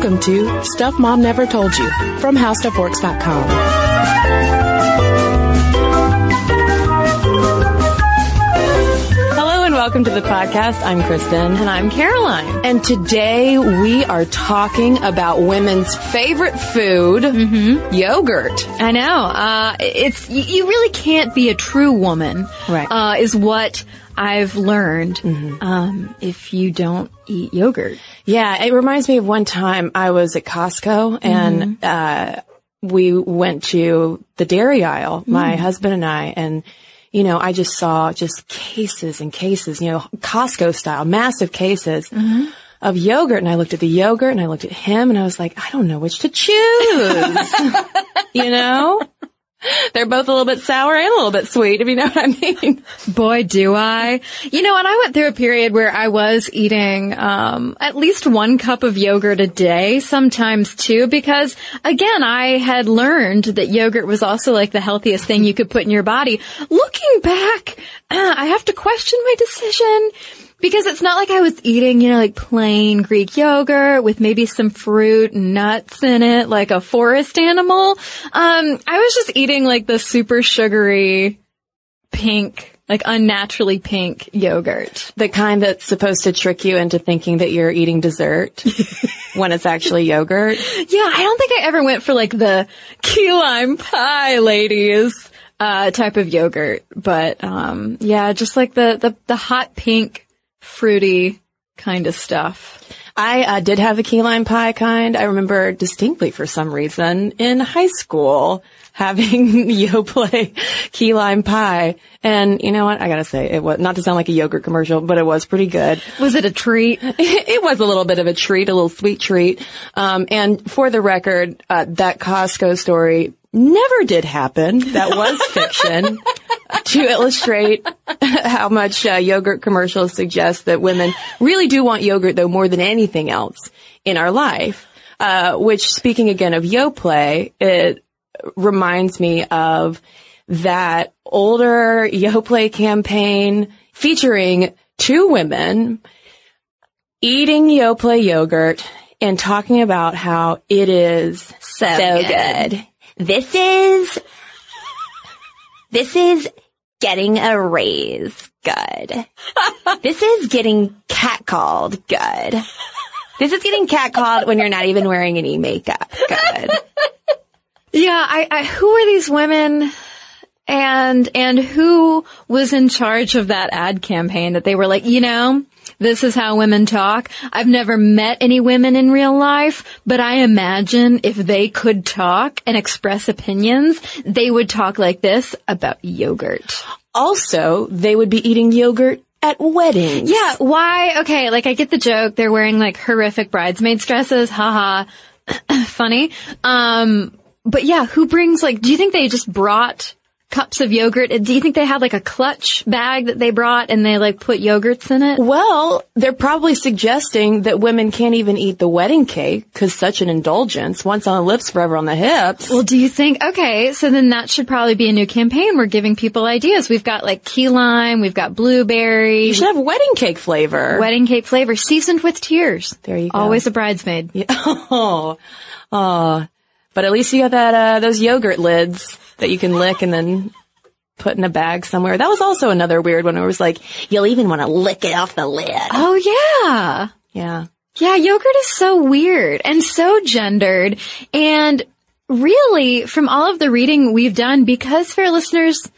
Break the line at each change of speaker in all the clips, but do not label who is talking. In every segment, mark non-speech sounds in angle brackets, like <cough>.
Welcome to Stuff Mom Never Told You from HowStuffWorks.com. Hello and welcome to the podcast. I'm Cristen.
And I'm Caroline.
And today we are talking about women's favorite food, yogurt.
I know. Uh, it's you, you really can't be a true woman,
Right.
Uh, is what I've learned. Um, if you don't eat yogurt,
Yeah, it reminds me of one time I was at Costco and uh, we went to the dairy aisle, my husband and I, and you know, I just saw just cases and cases, you know, Costco style, massive cases of yogurt. And I looked at the yogurt and I looked at him and I was like, I don't know which to choose. <laughs> you know? <laughs> They're both a little bit sour and a little bit sweet, if you know what I mean. <laughs>
boy, do I. You know, and I went through a period where I was eating um, at least one cup of yogurt a day, sometimes two, because again, I had learned that yogurt was also like the healthiest thing you could put in your body. Looking back, uh, <clears throat> I have to question my decision. Because it's not like I was eating, you know, like plain Greek yogurt with maybe some fruit and nuts in it, like a forest animal. Um, I was just eating like the super sugary pink, like unnaturally pink yogurt.
The kind that's supposed to trick you into thinking that you're eating dessert <laughs> when it's actually yogurt.
Yeah, I don't think I ever went for like the key lime pie ladies, uh, type of yogurt, but, um, yeah, just like the, the, the hot pink, fruity kind of stuff.
I uh, did have a key lime pie kind. I remember distinctly for some reason in high school having <laughs> Yoplait key lime pie. And you know what? I gotta say, it was, not to sound like a yogurt commercial, but it was pretty good.
Was it a treat? <laughs>
it was a little bit of a treat, a little sweet treat. Um, and for the record, uh, that Costco story never did happen. That was fiction <laughs> <laughs> to illustrate <laughs> how much uh, yogurt commercials suggest that women really do want yogurt though more than anything else in our life. Uh, which speaking again of Yoplait, it reminds me of that older Yoplait campaign featuring two women eating Yoplait yogurt and talking about how it is so, good.
This is, this is getting a raise good. <laughs> this is getting catcalled good. This is getting catcalled when you're not even wearing any makeup good. <laughs>
Yeah, I, I, who are these women? And, and who was in charge of that ad campaign that they were like, you know, this is how women talk. I've never met any women in real life, but I imagine if they could talk and express opinions, they would talk like this about yogurt.
Also, they would be eating yogurt at weddings.
Yeah, why? Okay, like I get the joke. They're wearing like horrific bridesmaids dresses. Haha. <clears throat> Funny. Um, but yeah, who brings like, do you think they just brought cups of yogurt? Do you think they had like a clutch bag that they brought and they like put yogurts in it?
Well, they're probably suggesting that women can't even eat the wedding cake because such an indulgence, once on the lips, forever on the hips.
Well, do you think, okay, so then that should probably be a new campaign. We're giving people ideas. We've got like key lime, we've got blueberry,
You should have wedding cake flavor.
wedding cake flavor, seasoned with tears.
There you go.
Always a bridesmaid. <laughs>
Oh, oh. But at least you got that, uh, those yogurt lids that you can lick and then put in a bag somewhere. That was also another weird one where it was like, you'll even want to lick it off the lid.
Oh yeah.
Yeah.
Yeah, yogurt is so weird and so gendered. And really, from all of the reading we've done, because for listeners,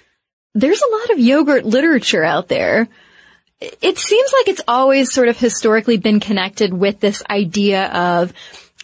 there's a lot of yogurt literature out there. It seems like it's always sort of historically been connected with this idea of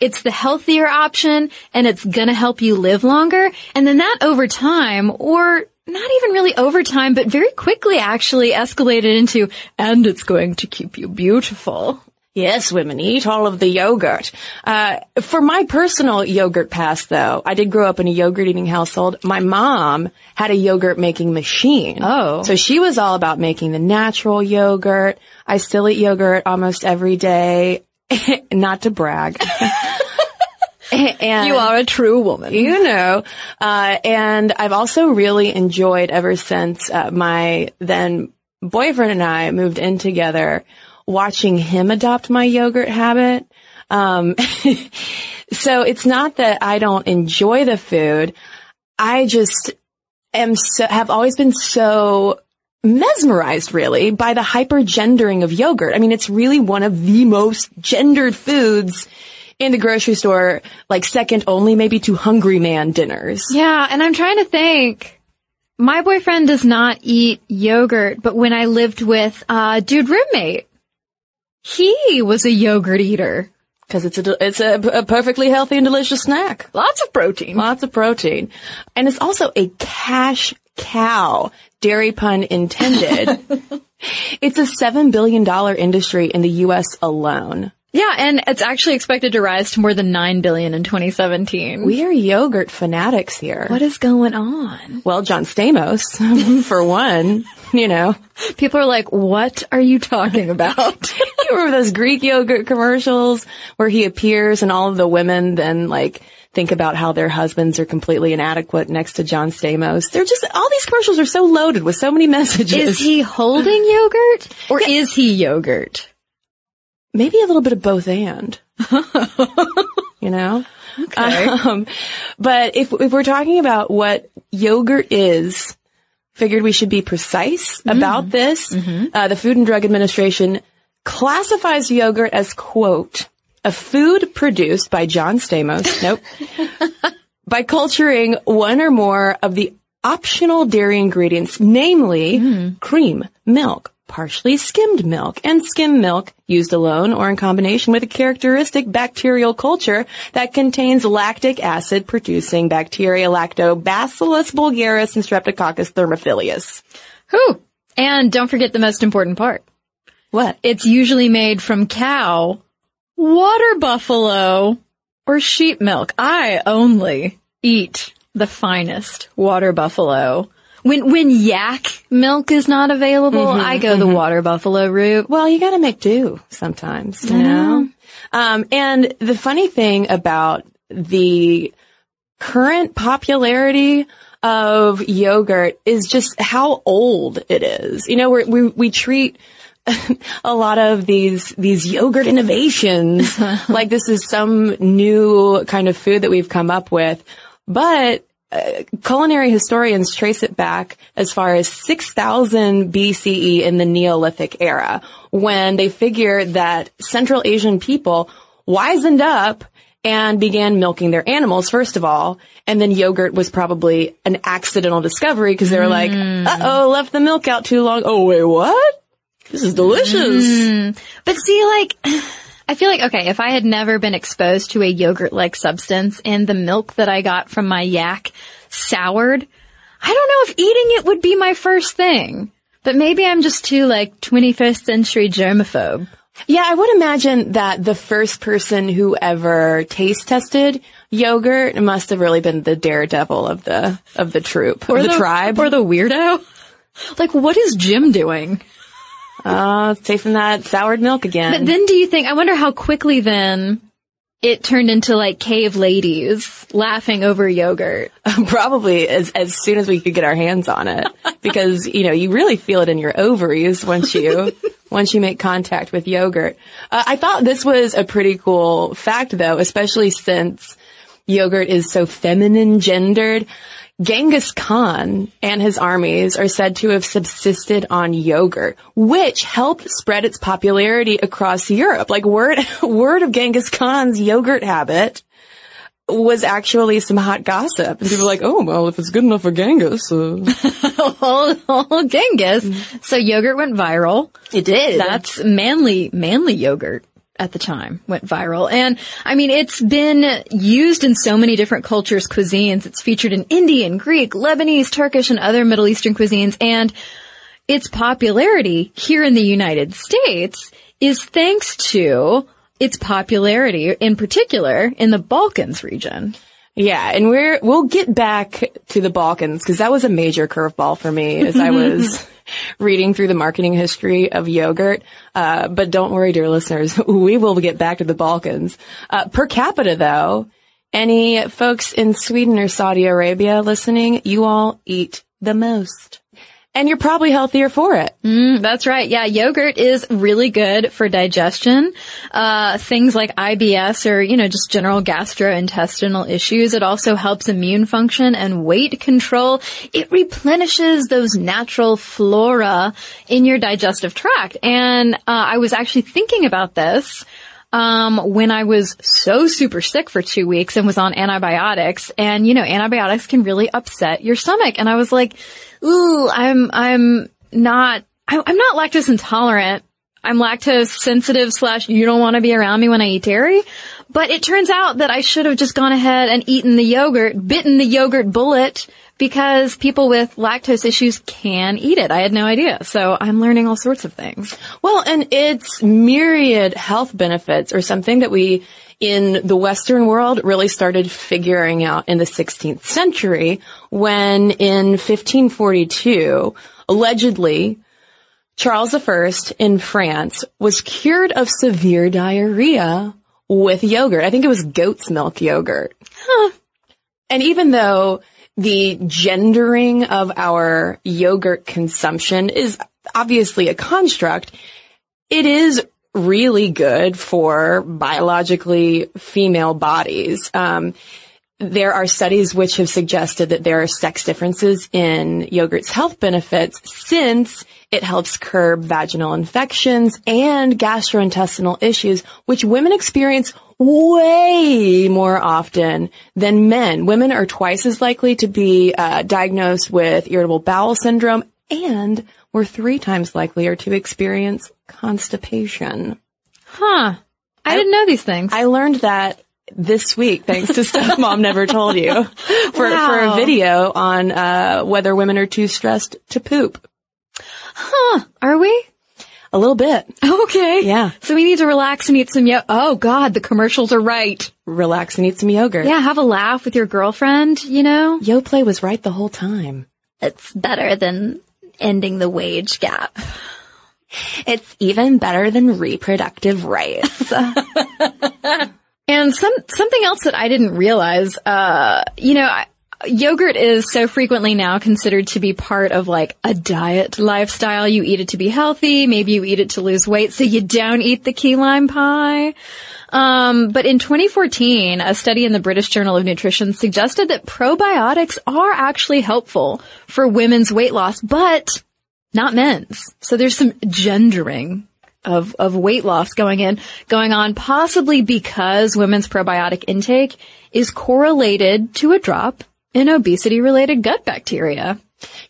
it's the healthier option and it's gonna help you live longer. And then that over time, or not even really over time, but very quickly actually escalated into, and it's going to keep you beautiful.
Yes, women eat all of the yogurt. Uh, for my personal yogurt past though, I did grow up in a yogurt eating household. My mom had a yogurt making machine.
Oh.
So she was all about making the natural yogurt. I still eat yogurt almost every day. <laughs> Not to brag. <laughs> and
You are a true woman.
you know. Uh, and I've also really enjoyed ever since uh, my then boyfriend and I moved in together, watching him adopt my yogurt habit. Um, <laughs> so it's not that I don't enjoy the food. I just am so, have always been so mesmerized really by the hyper-gendering of yogurt. I mean, it's really one of the most gendered foods in the grocery store, like second only maybe to Hungry Man dinners.
Yeah, and I'm trying to think. My boyfriend does not eat yogurt, but when I lived with a dude roommate, he was a yogurt eater.
Cause it's a, it's a, a perfectly healthy and delicious snack.
Lots of protein.
Lots of protein. And it's also a cash cow, dairy pun intended. <laughs> it's a $7 billion industry in the U.S. alone.
Yeah, and it's actually expected to rise to more than 9 billion in 2017.
We are yogurt fanatics here.
what is going on?
Well, John Stamos, <laughs> for one, you know.
People are like, what are you talking about? <laughs>
You remember those Greek yogurt commercials where he appears and all of the women then like think about how their husbands are completely inadequate next to John Stamos. They're just, all these commercials are so loaded with so many messages.
is he holding yogurt? Or is he yogurt?
maybe a little bit of both and. <laughs> you know?
Okay.
Um, but if, if we're talking about what yogurt is, figured we should be precise about this. Uh, the Food and Drug Administration classifies yogurt as, quote, a food produced by John Stamos. Nope. <laughs> by culturing one or more of the optional dairy ingredients, namely hmm. cream, milk, partially skimmed milk, and skim milk used alone or in combination with a characteristic bacterial culture that contains lactic acid producing bacteria Lactobacillus bulgaricus and Streptococcus thermophilus.
Who? And don't forget the most important part.
What?
It's usually made from cow, water buffalo, or sheep milk. I only eat the finest water buffalo. When, when yak milk is not available, I go the water buffalo route.
Well, you gotta make do sometimes, you know? Um, and the funny thing about the current popularity of yogurt is just how old it is. You know, we're, we, we treat <laughs> a lot of these, these yogurt innovations <laughs> like this is some new kind of food that we've come up with. But uh, culinary historians trace it back as far as 6000 BCE in the Neolithic era when they figure that Central Asian people wisened up and began milking their animals first of all, and then yogurt was probably an accidental discovery because they were like, "Uh oh, left the milk out too long." Oh wait, what? This is delicious. Mm.
But see, like, <sighs> I feel like, okay, if I had never been exposed to a yogurt-like substance and the milk that I got from my yak soured, I don't know if eating it would be my first thing. But maybe I'm just too, like, 21st century germaphobe.
Yeah, I would imagine that the first person who ever taste tested yogurt must have really been the daredevil of the of the troop or the, tribe.
Or the weirdo. <laughs> Like, what is Jim doing?
Uh, tasting that soured milk again.
But then do you think, I wonder how quickly then it turned into like cave ladies laughing over yogurt. <laughs>
Probably as as soon as we could get our hands on it, <laughs> because you know you really feel it in your ovaries once you <laughs> once you make contact with yogurt. Uh, I thought this was a pretty cool fact, though, especially since yogurt is so feminine gendered. Genghis Khan and his armies are said to have subsisted on yogurt, which helped spread its popularity across Europe. Like word, <laughs> word of Genghis Khan's yogurt habit was actually some hot gossip. And people were like, oh, well, if it's good enough for Genghis, uh. <laughs>
Genghis. So yogurt went viral.
It did.
That's manly, manly yogurt at the time went viral. And I mean, it's been used in so many different cultures, cuisines. It's featured in Indian, Greek, Lebanese, Turkish, and other Middle Eastern cuisines. And its popularity here in the United States is thanks to its popularity in particular in the Balkans region.
Yeah, and we're we'll get back to the Balkans because that was a major curveball for me as I mm-hmm. was reading through the marketing history of yogurt. Uh, but don't worry, dear listeners, <laughs> we will get back to the Balkans. Uh, per capita, though, any folks in Sweden or Saudi Arabia listening, you all eat the most. And you're probably healthier for it.
Mm, that's right. Yeah, yogurt is really good for digestion. Uh, things like IBS or, you know, just general gastrointestinal issues. It also helps immune function and weight control. It replenishes those natural flora in your digestive tract. And, uh, I was actually thinking about this um, when I was so super sick for two weeks and was on antibiotics. And, you know, antibiotics can really upset your stomach. And I was like, ooh, I'm, I'm not, I, I'm not lactose intolerant. I'm lactose sensitive slash you don't want to be around me when I eat dairy. But it turns out that I should have just gone ahead and eaten the yogurt, bitten the yogurt bullet because people with lactose issues can eat it. I had no idea. So I'm learning all sorts of things.
Well, and its myriad health benefits are something that we in the Western world really started figuring out in the 16th century when in 1542, allegedly, Charles I in France was cured of severe diarrhea with yogurt. I think it was goat's milk yogurt. Huh. And even though the gendering of our yogurt consumption is obviously a construct, it is really good for biologically female bodies. Um, there are studies which have suggested that there are sex differences in yogurt's health benefits since it helps curb vaginal infections and gastrointestinal issues, which women experience way more often than men. Women are twice as likely to be uh, diagnosed with irritable bowel syndrome and we're three times likelier to experience constipation.
Huh. I, I didn't know these things.
I learned that this week, thanks to stuff <laughs> mom never told you, for, wow. for a video on uh, whether women are too stressed to poop.
Huh. Are we?
A little bit. <laughs>
Okay.
Yeah.
So we need to relax and eat some yo- Oh God, the commercials are right.
Relax and eat some yogurt.
Yeah, have a laugh with your girlfriend, you know?
Yoplait was right the whole time.
It's better than ending the wage gap. <sighs> It's even better than reproductive rights. <laughs>
And some something else that I didn't realize, uh, you know, I, yogurt is so frequently now considered to be part of like a diet lifestyle. You eat it to be healthy, maybe you eat it to lose weight, so you don't eat the key lime pie. Um, but in 2014, a study in the British Journal of Nutrition suggested that probiotics are actually helpful for women's weight loss, but not men's. So there's some gendering of, of weight loss going in, going on, possibly because women's probiotic intake is correlated to a drop in obesity related gut bacteria.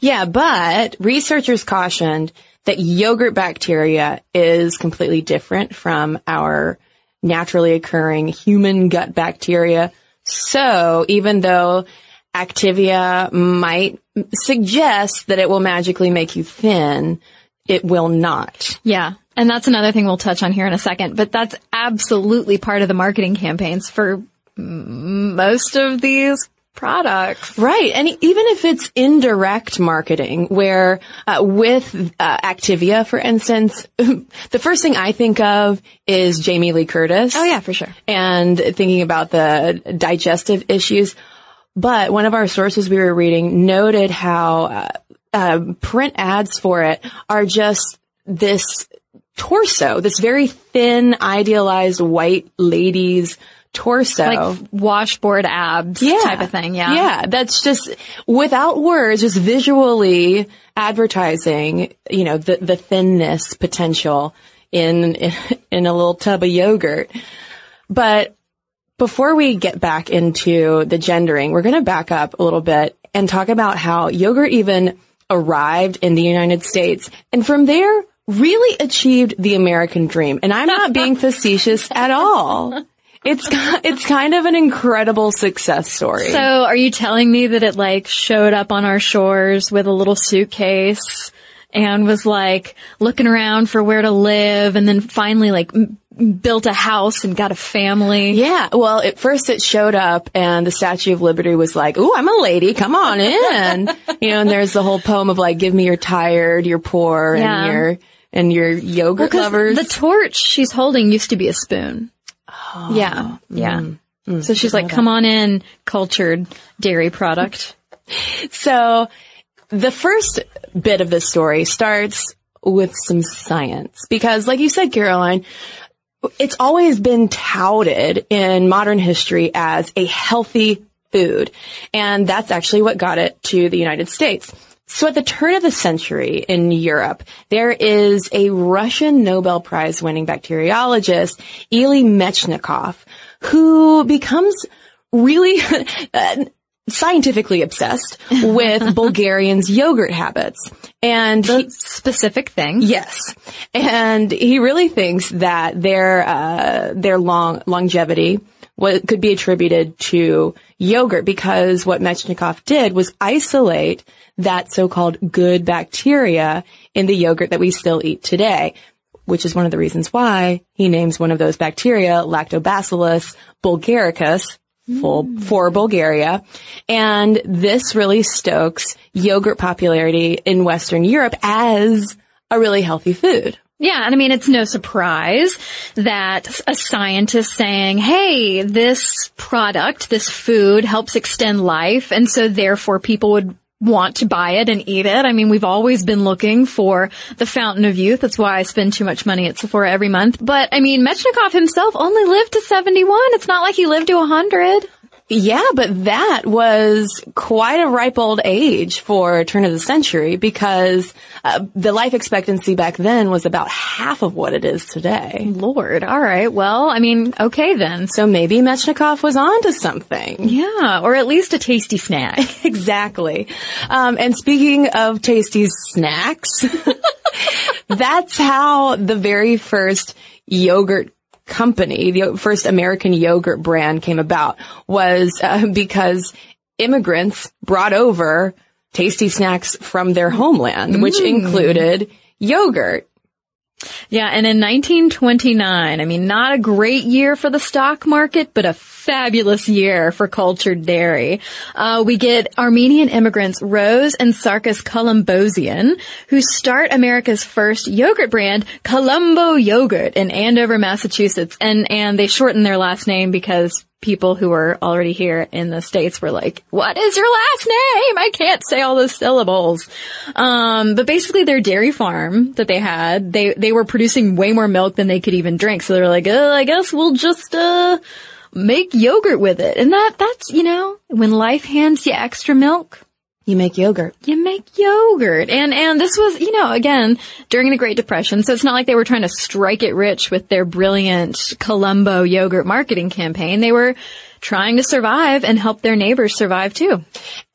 Yeah, but researchers cautioned that yogurt bacteria is completely different from our naturally occurring human gut bacteria. So even though Activia might suggest that it will magically make you thin, it will not.
Yeah. And that's another thing we'll touch on here in a second, but that's absolutely part of the marketing campaigns for most of these products.
Right. And even if it's indirect marketing where uh, with uh, Activia, for instance, <laughs> the first thing I think of is Jamie Lee Curtis.
Oh yeah, for sure.
And thinking about the digestive issues. But one of our sources we were reading noted how uh, uh print ads for it are just this torso, this very thin, idealized white lady's torso.
Like washboard abs yeah. type of thing, yeah.
Yeah, that's just without words, just visually advertising, you know, the, the thinness potential in, <laughs> in a little tub of yogurt. But before we get back into the gendering, we're going to back up a little bit and talk about how yogurt even arrived in the United States. And from there, really achieved the American dream. And I'm not being <laughs> facetious at all. It's it's kind of an incredible success story.
So, are you telling me that it like showed up on our shores with a little suitcase and was like looking around for where to live and then finally like m- built a house and got a family?
Yeah. Well, at first it showed up and the Statue of Liberty was like, "Ooh, I'm a lady. Come on in." <laughs> you know, and there's the whole poem of like, "Give me your tired, your poor, yeah. and your and your yogurt well, lovers."
The torch she's holding used to be a spoon.
Oh,
yeah. Yeah. Mm, mm, so she's like, come on in, cultured dairy product. <laughs>
so the first bit of this story starts with some science because like you said, Caroline, it's always been touted in modern history as a healthy food. And that's actually what got it to the United States. So at the turn of the century in Europe, there is a Russian Nobel Prize winning bacteriologist, Ilya Mechnikov, who becomes really <laughs> uh, scientifically obsessed <laughs> with Bulgarians' yogurt habits. And he,
Specific thing.
Yes, and he really thinks that their uh, their long longevity what could be attributed to yogurt because what Mechnikov did was isolate that so-called good bacteria in the yogurt that we still eat today, which is one of the reasons why he names one of those bacteria Lactobacillus bulgaricus full for Bulgaria. And this really stokes yogurt popularity in Western Europe as a really healthy food.
Yeah, and I mean, it's no surprise that a scientist saying, hey, this product, this food helps extend life, and so therefore people would want to buy it and eat it. I mean, we've always been looking for the fountain of youth. That's why I spend too much money at Sephora every month. But I mean, Mechnikov himself only lived to 71. It's not like he lived to 100.
Yeah, but that was quite a ripe old age for turn of the century because uh, the life expectancy back then was about half of what it is today.
Lord. All right. Well, I mean, okay then.
So maybe Mechnikov was onto something.
Yeah, or at least a tasty snack. <laughs>
exactly. Um, and speaking of tasty snacks, <laughs> that's how the very first yogurt company, the first American yogurt brand came about was uh, because immigrants brought over tasty snacks from their homeland, which included yogurt.
Yeah, and in 1929, I mean, not a great year for the stock market, but a fabulous year for cultured dairy. Uh, we get Armenian immigrants Rose and Sarkis Colombosian, who start America's first yogurt brand, Colombo Yogurt, in Andover, Massachusetts, and and they shorten their last name because people who were already here in the States were like, what is your last name? I can't say all those syllables. Um, but basically their dairy farm that they had, they, they were producing way more milk than they could even drink. So they were like, oh, I guess we'll just, uh, make yogurt with it. And that, that's, you know, when life hands you extra milk,
You make yogurt.
you make yogurt. And, and this was, you know, again, during the Great Depression. So it's not like they were trying to strike it rich with their brilliant Colombo yogurt marketing campaign. They were trying to survive and help their neighbors survive too.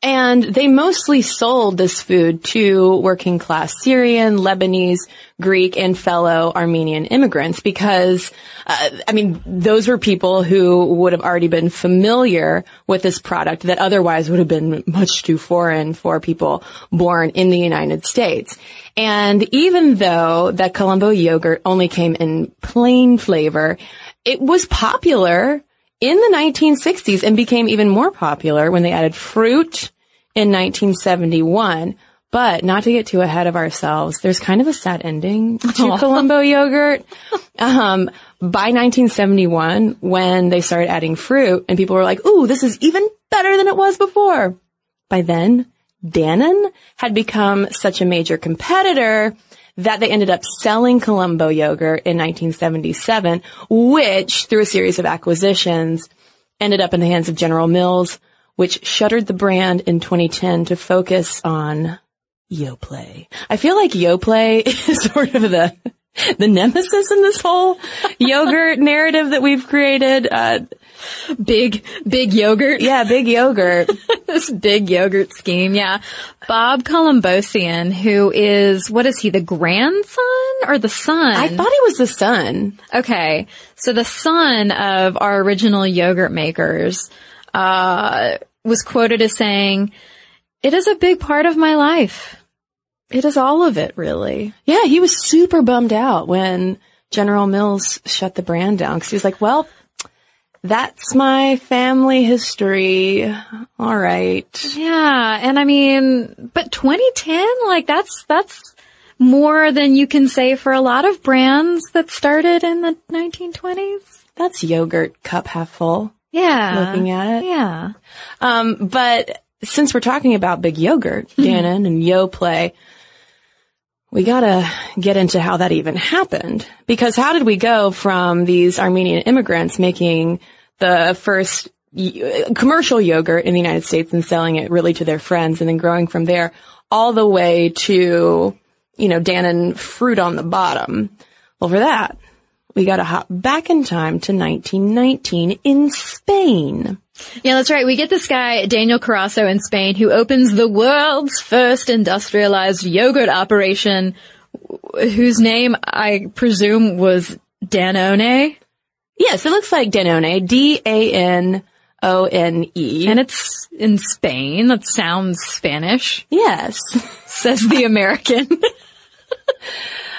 And they mostly sold this food to working class Syrian, Lebanese, Greek, and fellow Armenian immigrants because, uh, I mean, those were people who would have already been familiar with this product that otherwise would have been much too foreign for people born in the United States. And even though that Colombo yogurt only came in plain flavor, it was popular in the 1960s and became even more popular when they added fruit in 1971. But not to get too ahead of ourselves, there's kind of a sad ending to <laughs> Colombo yogurt. Um, by 1971, when they started adding fruit and people were like, ooh, this is even better than it was before. By then, Dannon had become such a major competitor that they ended up selling Colombo yogurt in 1977, which through a series of acquisitions ended up in the hands of General Mills, which shuttered the brand in 2010 to focus on Yoplait. I feel like Yoplait <laughs> is sort of the <laughs> the nemesis in this whole yogurt narrative that we've created. Uh,
Big, big yogurt.
yeah, big yogurt. <laughs>
this big yogurt scheme. Yeah. Bob Colombosian, who is, what is he, the grandson or the son?
I thought he was the son.
Okay. So the son of our original yogurt makers, uh, was quoted as saying, it is a big part of my life. It is all of it, really.
Yeah, he was super bummed out when General Mills shut the brand down because he was like, well, that's my family history. All right.
Yeah. And I mean, but 2010, like that's, that's more than you can say for a lot of brands that started in the 1920s.
That's yogurt cup half full.
Yeah.
Looking at it.
Yeah.
Um, but since we're talking about big yogurt, <laughs> Dannon and Yoplait, we gotta get into how that even happened. Because how did we go from these Armenian immigrants making the first commercial yogurt in the United States and selling it really to their friends and then growing from there all the way to, you know, Dannon fruit on the bottom? Well, for that, we gotta hop back in time to 1919 in Spain.
Yeah, that's right. We get this guy, Daniel Carasso in Spain, who opens the world's first industrialized yogurt operation, whose name I presume was Danone.
Yes, it looks like Danone, D-A-N-O-N-E.
And it's in Spain. That sounds Spanish,
yes. <laughs>
says the American. <laughs>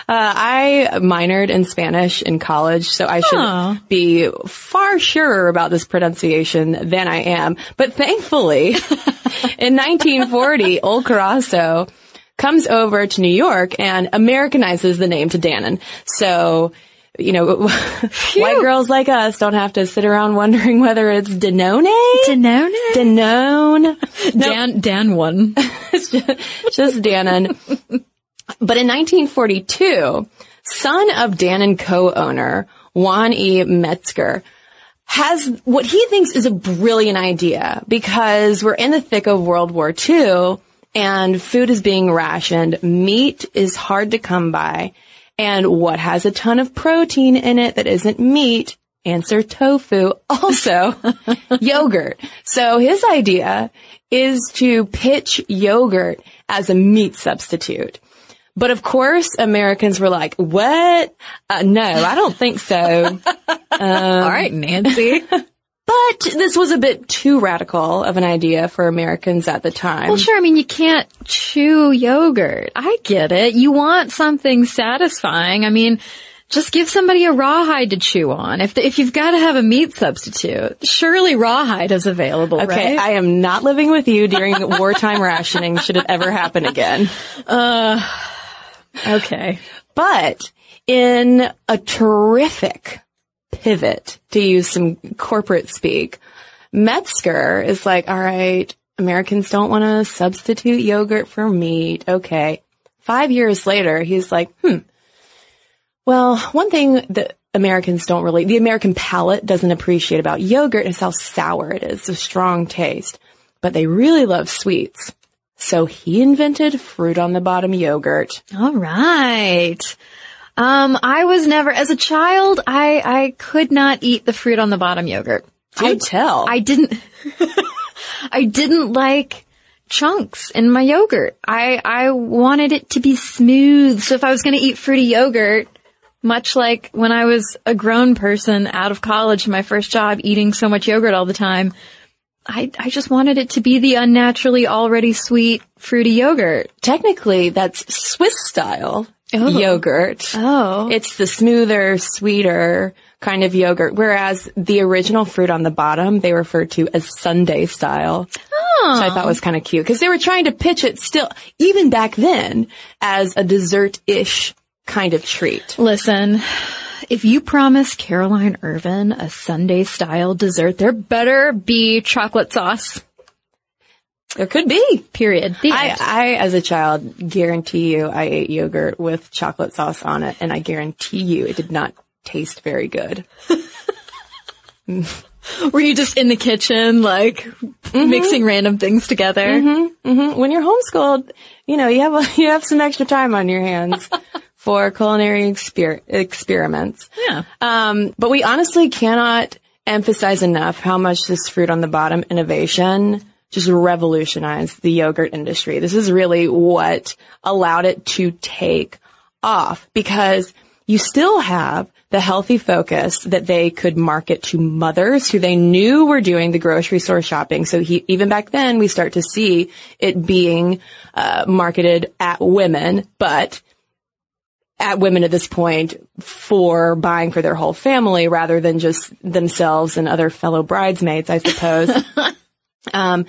Uh, I minored in Spanish in college, so I should
Huh.
be far surer about this pronunciation than I am. But thankfully, <laughs> in 1940, Old Carasso comes over to New York and Americanizes the name to Dannon. So, you know, <laughs> white girls like us don't have to sit around wondering whether it's Danone?
Danone?
Danone?
Dan, Dan one. <laughs>
It's just, just Dannon. But in 1942, son of Dan and co-owner Juan E. Metzger has what he thinks is a brilliant idea because we're in the thick of World War II and food is being rationed. Meat is hard to come by. And what has a ton of protein in it that isn't meat? Answer tofu. <laughs> Also yogurt. So his idea is to pitch yogurt as a meat substitute. But of course, Americans were like, what? Uh, no, I don't think so. <laughs>
All right, Nancy. <laughs>
But this was a bit too radical of an idea for Americans at the time.
Well, sure. I mean, you can't chew yogurt. I get it. You want something satisfying. I mean, just give somebody a rawhide to chew on. If the, if you've got to have a meat substitute, surely rawhide is available,
Okay,
right?
I am not living with you during wartime rationing should it ever happen again.
Okay.
But in a terrific pivot, to use some corporate speak, Metzger is like, all right, Americans don't want to substitute yogurt for meat. Okay. Five years later, he's like, hmm. Well, one thing that Americans don't really, the American palate doesn't appreciate about yogurt is how sour it is, a strong taste. But they really love sweets. So he invented fruit on the bottom yogurt.
All right. Um, I was never, as a child, I, I could not eat the fruit on the bottom yogurt.
Do
I,
tell.
I didn't, <laughs> I didn't like chunks in my yogurt. I, I wanted it to be smooth. So if I was going to eat fruity yogurt, much like when I was a grown person out of college, my first job eating so much yogurt all the time, I, I just wanted it to be the unnaturally already sweet fruity yogurt.
Technically, that's Swiss style oh. yogurt.
Oh.
It's the smoother, sweeter kind of yogurt, whereas the original fruit on the bottom, they refer to as sundae style. Which I oh. thought was kind of cute because they were trying to pitch it still, even back then, as a dessert-ish kind of treat.
Listen, if you promise Caroline Ervin a sundae style dessert, there better be chocolate sauce.
There could be.
Period.
I. I, as a child, guarantee you I ate yogurt with chocolate sauce on it, and I guarantee you it did not taste very good. <laughs>
Were you just in the kitchen, like mixing random things together?
hmm When you're homeschooled, you know, you have a, <laughs> you have some extra time on your hands for culinary exper- experiments.
Yeah.
Um, but we honestly cannot emphasize enough how much this fruit on the bottom innovation just revolutionized the yogurt industry. This is really what allowed it to take off because you still have the healthy focus that they could market to mothers who they knew were doing the grocery store shopping. So he, even back then we start to see it being uh, marketed at women, but at women at this point for buying for their whole family rather than just themselves and other fellow bridesmaids, I suppose. <laughs> um,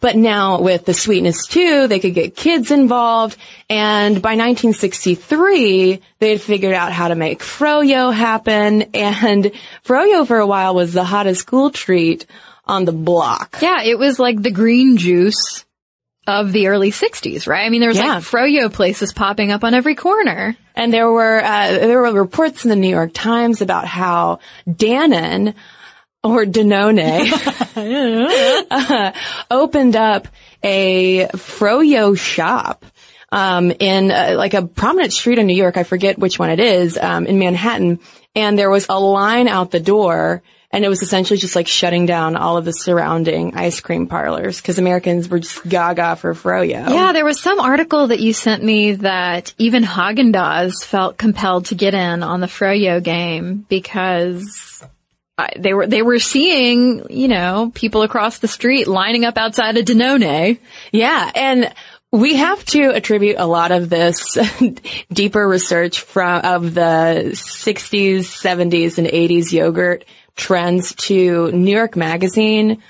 but now with the sweetness too, they could get kids involved. And by 1963, they had figured out how to make froyo happen. And froyo for a while was the hottest school treat on the block.
Yeah, it was like the green juice of the early 60s, right? I mean, there was
Yeah.
like froyo places popping up on every corner.
And there were uh, there were reports in the New York Times about how Dannon or Danone <laughs> uh, opened up a froyo shop um, in uh, like a prominent street in New York. I forget which one it is um, in Manhattan, and there was a line out the door. And it was essentially just like shutting down all of the surrounding ice cream parlors because Americans were just gaga for froyo.
Yeah, there was some article that you sent me that even Haagen-Dazs felt compelled to get in on the froyo game because I, they were they were seeing, you know, people across the street lining up outside of Danone.
Yeah, and we have to attribute a lot of this <laughs> deeper research from of the 60s, 70s, and 80s yogurt trends to New York Magazine,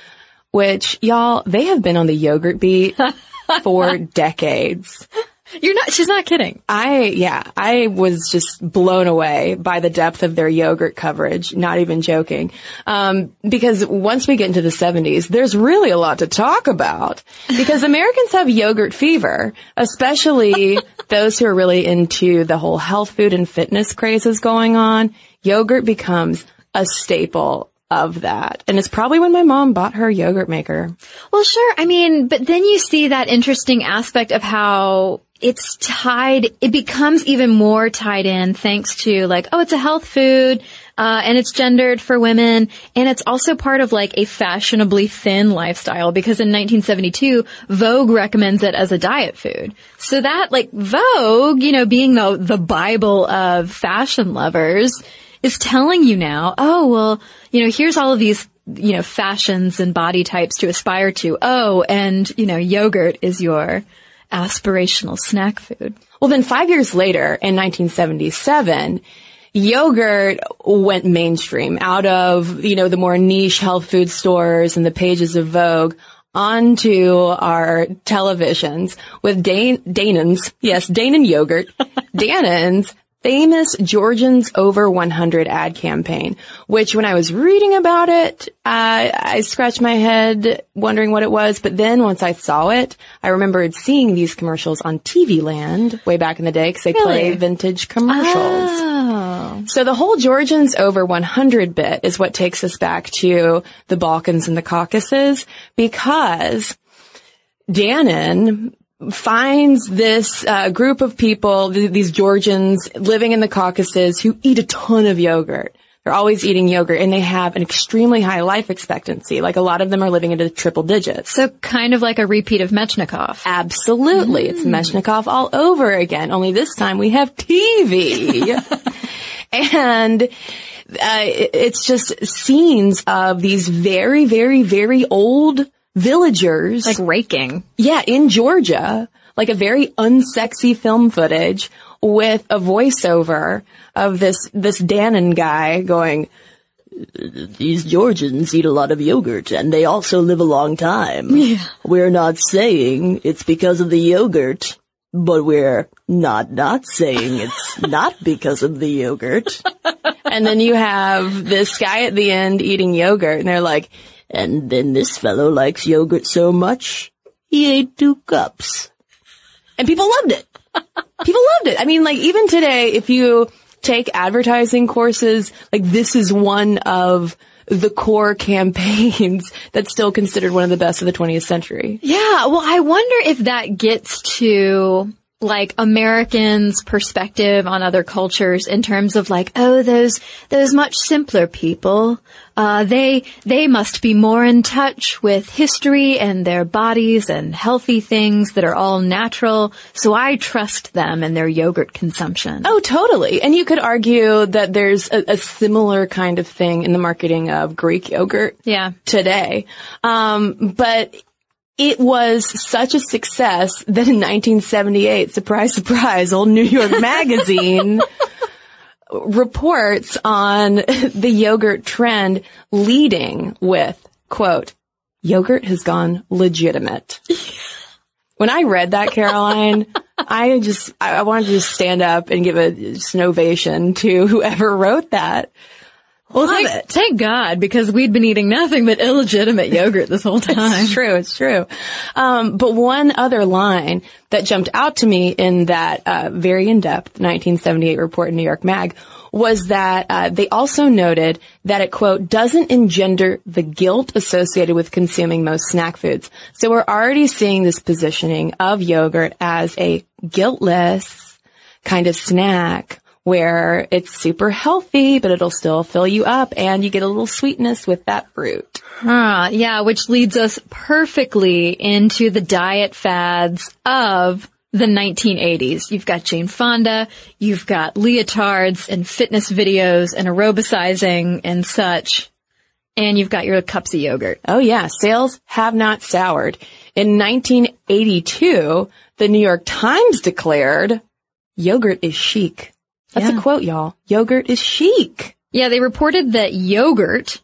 which y'all they have been on the yogurt beat <laughs> for decades.
You're not she's not kidding.
I yeah, I was just blown away by the depth of their yogurt coverage. Not even joking, um, because once we get into the '70s, there's really a lot to talk about because <laughs> Americans have yogurt fever, especially <laughs> those who are really into the whole health food and fitness crazes going on. Yogurt becomes a staple of that, and it's probably when my mom bought her yogurt maker.
Well, sure. I mean, but then you see that interesting aspect of how it's tied, it becomes even more tied in thanks to like, oh, it's a health food, uh, and it's gendered for women, and it's also part of like a fashionably thin lifestyle because in 1972, Vogue recommends it as a diet food. So that like Vogue, you know, being the, the Bible of fashion lovers, is telling you now, oh, well, you know, here's all of these, you know, fashions and body types to aspire to. Oh, and, you know, yogurt is your aspirational snack food.
Well, then five years later, in 1977, yogurt went mainstream out of, you know, the more niche health food stores and the pages of Vogue onto our televisions with Dan- Danon's, yes, Danon yogurt, <laughs> Danon's famous Georgians Over 100 ad campaign, which when I was reading about it, I, I scratched my head wondering what it was. But then once I saw it, I remembered seeing these commercials on TV Land way back in the day because they play vintage commercials.
Oh.
So the whole Georgians over 100 bit is what takes us back to the Balkans and the Caucasus because Dannon finds this uh, group of people, th- these Georgians living in the Caucasus who eat a ton of yogurt. They're always eating yogurt and they have an extremely high life expectancy. Like a lot of them are living into the triple digits.
So kind of like a repeat of Mechnikov.
Absolutely. It's Meshnikov all over again, only this time we have TV. <laughs> and uh, it's just scenes of these very, very, very old villagers.
Like raking.
yeah, in Georgia, like a very unsexy film footage with a voiceover of this, this Dannon guy going, these Georgians eat a lot of yogurt and they also live a long time. Yeah. We're not saying it's because of the yogurt, but we're not not saying it's <laughs> not because of the yogurt. <laughs> and then you have this guy at the end eating yogurt and they're like, and then this fellow likes yogurt so much, he ate two cups. And people loved it. <laughs> People loved it. I mean, like even today, if you take advertising courses, like this is one of the core <laughs> campaigns that's still considered one of the best of the 20th century.
Yeah, well, I wonder if that gets to like Americans' perspective on other cultures in terms of like, oh, those those much simpler people, uh, they they must be more in touch with history and their bodies and healthy things that are all natural. So I trust them and their yogurt consumption.
Oh, totally. And you could argue that there's a, a similar kind of thing in the marketing of Greek yogurt.
Yeah.
today. Um, but it was such a success that in 1978, surprise, surprise, old New York <laughs> Magazine reports on the yogurt trend leading with, quote, yogurt has gone legitimate. <laughs> When I read that, Caroline, I just, I wanted to just stand up and give a just an ovation to whoever wrote that.
Well, thank,
it.
thank God, because we'd been eating nothing but illegitimate yogurt this whole time.
It's true. It's true. Um, but one other line that jumped out to me in that uh, very in-depth 1978 report in New York Mag was that uh, they also noted that it quote doesn't engender the guilt associated with consuming most snack foods. So we're already seeing this positioning of yogurt as a guiltless kind of snack where it's super healthy, but it'll still fill you up and you get a little sweetness with that fruit.
Ah, yeah, which leads us perfectly into the diet fads of the 1980s. You've got Jane Fonda, you've got leotards and fitness videos and aerobicizing and such. And you've got your cups of yogurt.
Oh yeah, sales have not soured. In 1982, the New York Times declared, yogurt is chic. That's
Yeah.
a quote, y'all. Yogurt is chic.
Yeah, they reported that yogurt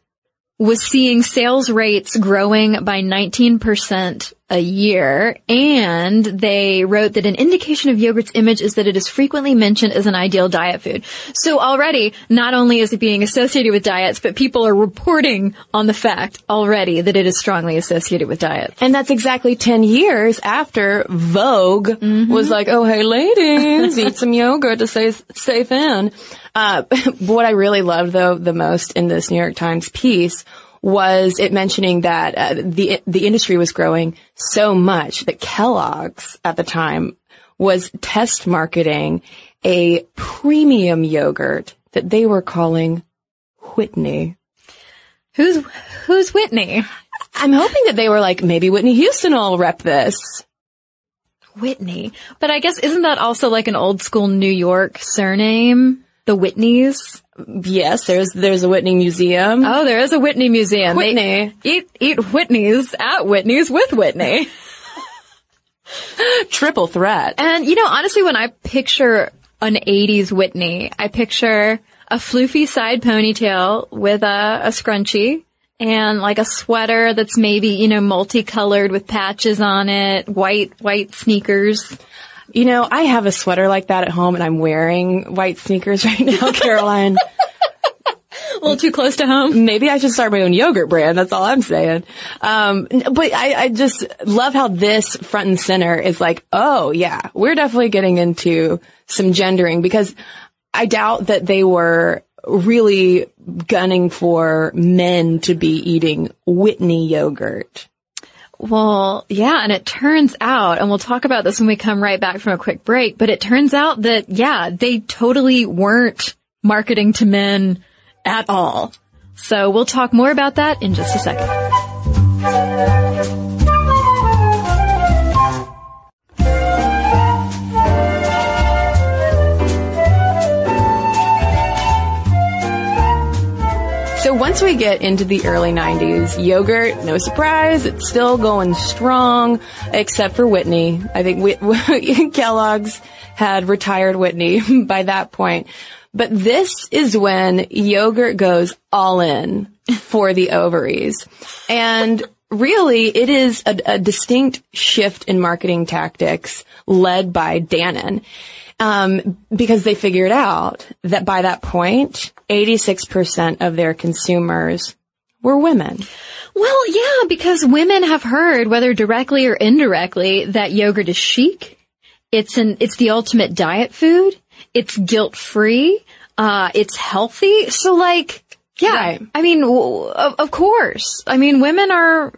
was seeing sales rates growing by 19% a year, and they wrote that an indication of yogurt's image is that it is frequently mentioned as an ideal diet food. So already, not only is it being associated with diets, but people are reporting on the fact already that it is strongly associated with diets.
And that's exactly 10 years after Vogue was like, oh, hey ladies, eat some yogurt to stay, stay thin. Uh, <laughs> what I really loved though the most in this New York Times piece was it mentioning that uh, the the industry was growing so much that Kellogg's at the time was test marketing a premium yogurt that they were calling Whitney.
Who's, who's Whitney?
I'm hoping that they were like, maybe Whitney Houston will rep this.
Whitney. But I guess isn't that also like an old school New York surname? The Whitneys?
Yes, there's there's a Whitney Museum.
Oh, there is a Whitney museum. They
Whitney.
eat eat Whitneys at Whitney's with Whitney. <laughs>
Triple threat.
And you know, honestly, when I picture an '80s Whitney, I picture a floofy side ponytail with a, a scrunchie and like a sweater that's maybe you know multicolored with patches on it, white white sneakers.
You know, I have a sweater like that at home and I'm wearing white sneakers <laughs> right now, Caroline.
A little too close to home.
Maybe I should start my own yogurt brand. That's all I'm saying. Um, but I, I just love how this front and center is like, oh yeah, we're definitely getting into some gendering because I doubt that they were really gunning for men to be eating Whitney yogurt.
Well, yeah, and it turns out, and we'll talk about this when we come right back from a quick break, but it turns out that, yeah, they totally weren't marketing to men at all. So we'll talk more about that in just a second.
Once we get into the early 90s, yogurt, no surprise, it's still going strong, except for Whitney. I think <laughs> Kellogg's had retired Whitney <laughs> by that point. But this is when yogurt goes all in for the ovaries. And really, it is a, a distinct shift in marketing tactics led by Dannon. Um, because they figured out that by that point, 86% of their consumers were women.
Well, yeah, because women have heard, whether directly or indirectly, that yogurt is chic. It's an, it's the ultimate diet food. It's guilt free. Uh, it's healthy. So like, yeah,
Right.
I mean, of course. I mean, women are,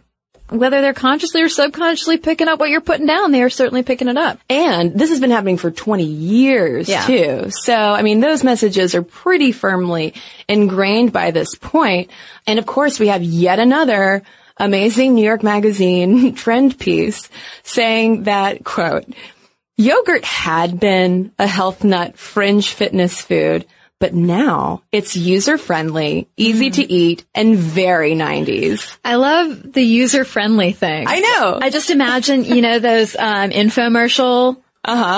whether they're consciously or subconsciously picking up what you're putting down, they are certainly picking it up.
And this has been happening for 20 years
Yeah.
too. So, I mean, those messages are pretty firmly ingrained by this point. And of course, we have yet another amazing New York Magazine <laughs> trend piece saying that, quote, yogurt had been a health nut fringe fitness food, but now it's user friendly, easy to eat, and very 90s.
I love the user friendly thing.
I know.
I just imagine, you know, those um, infomercial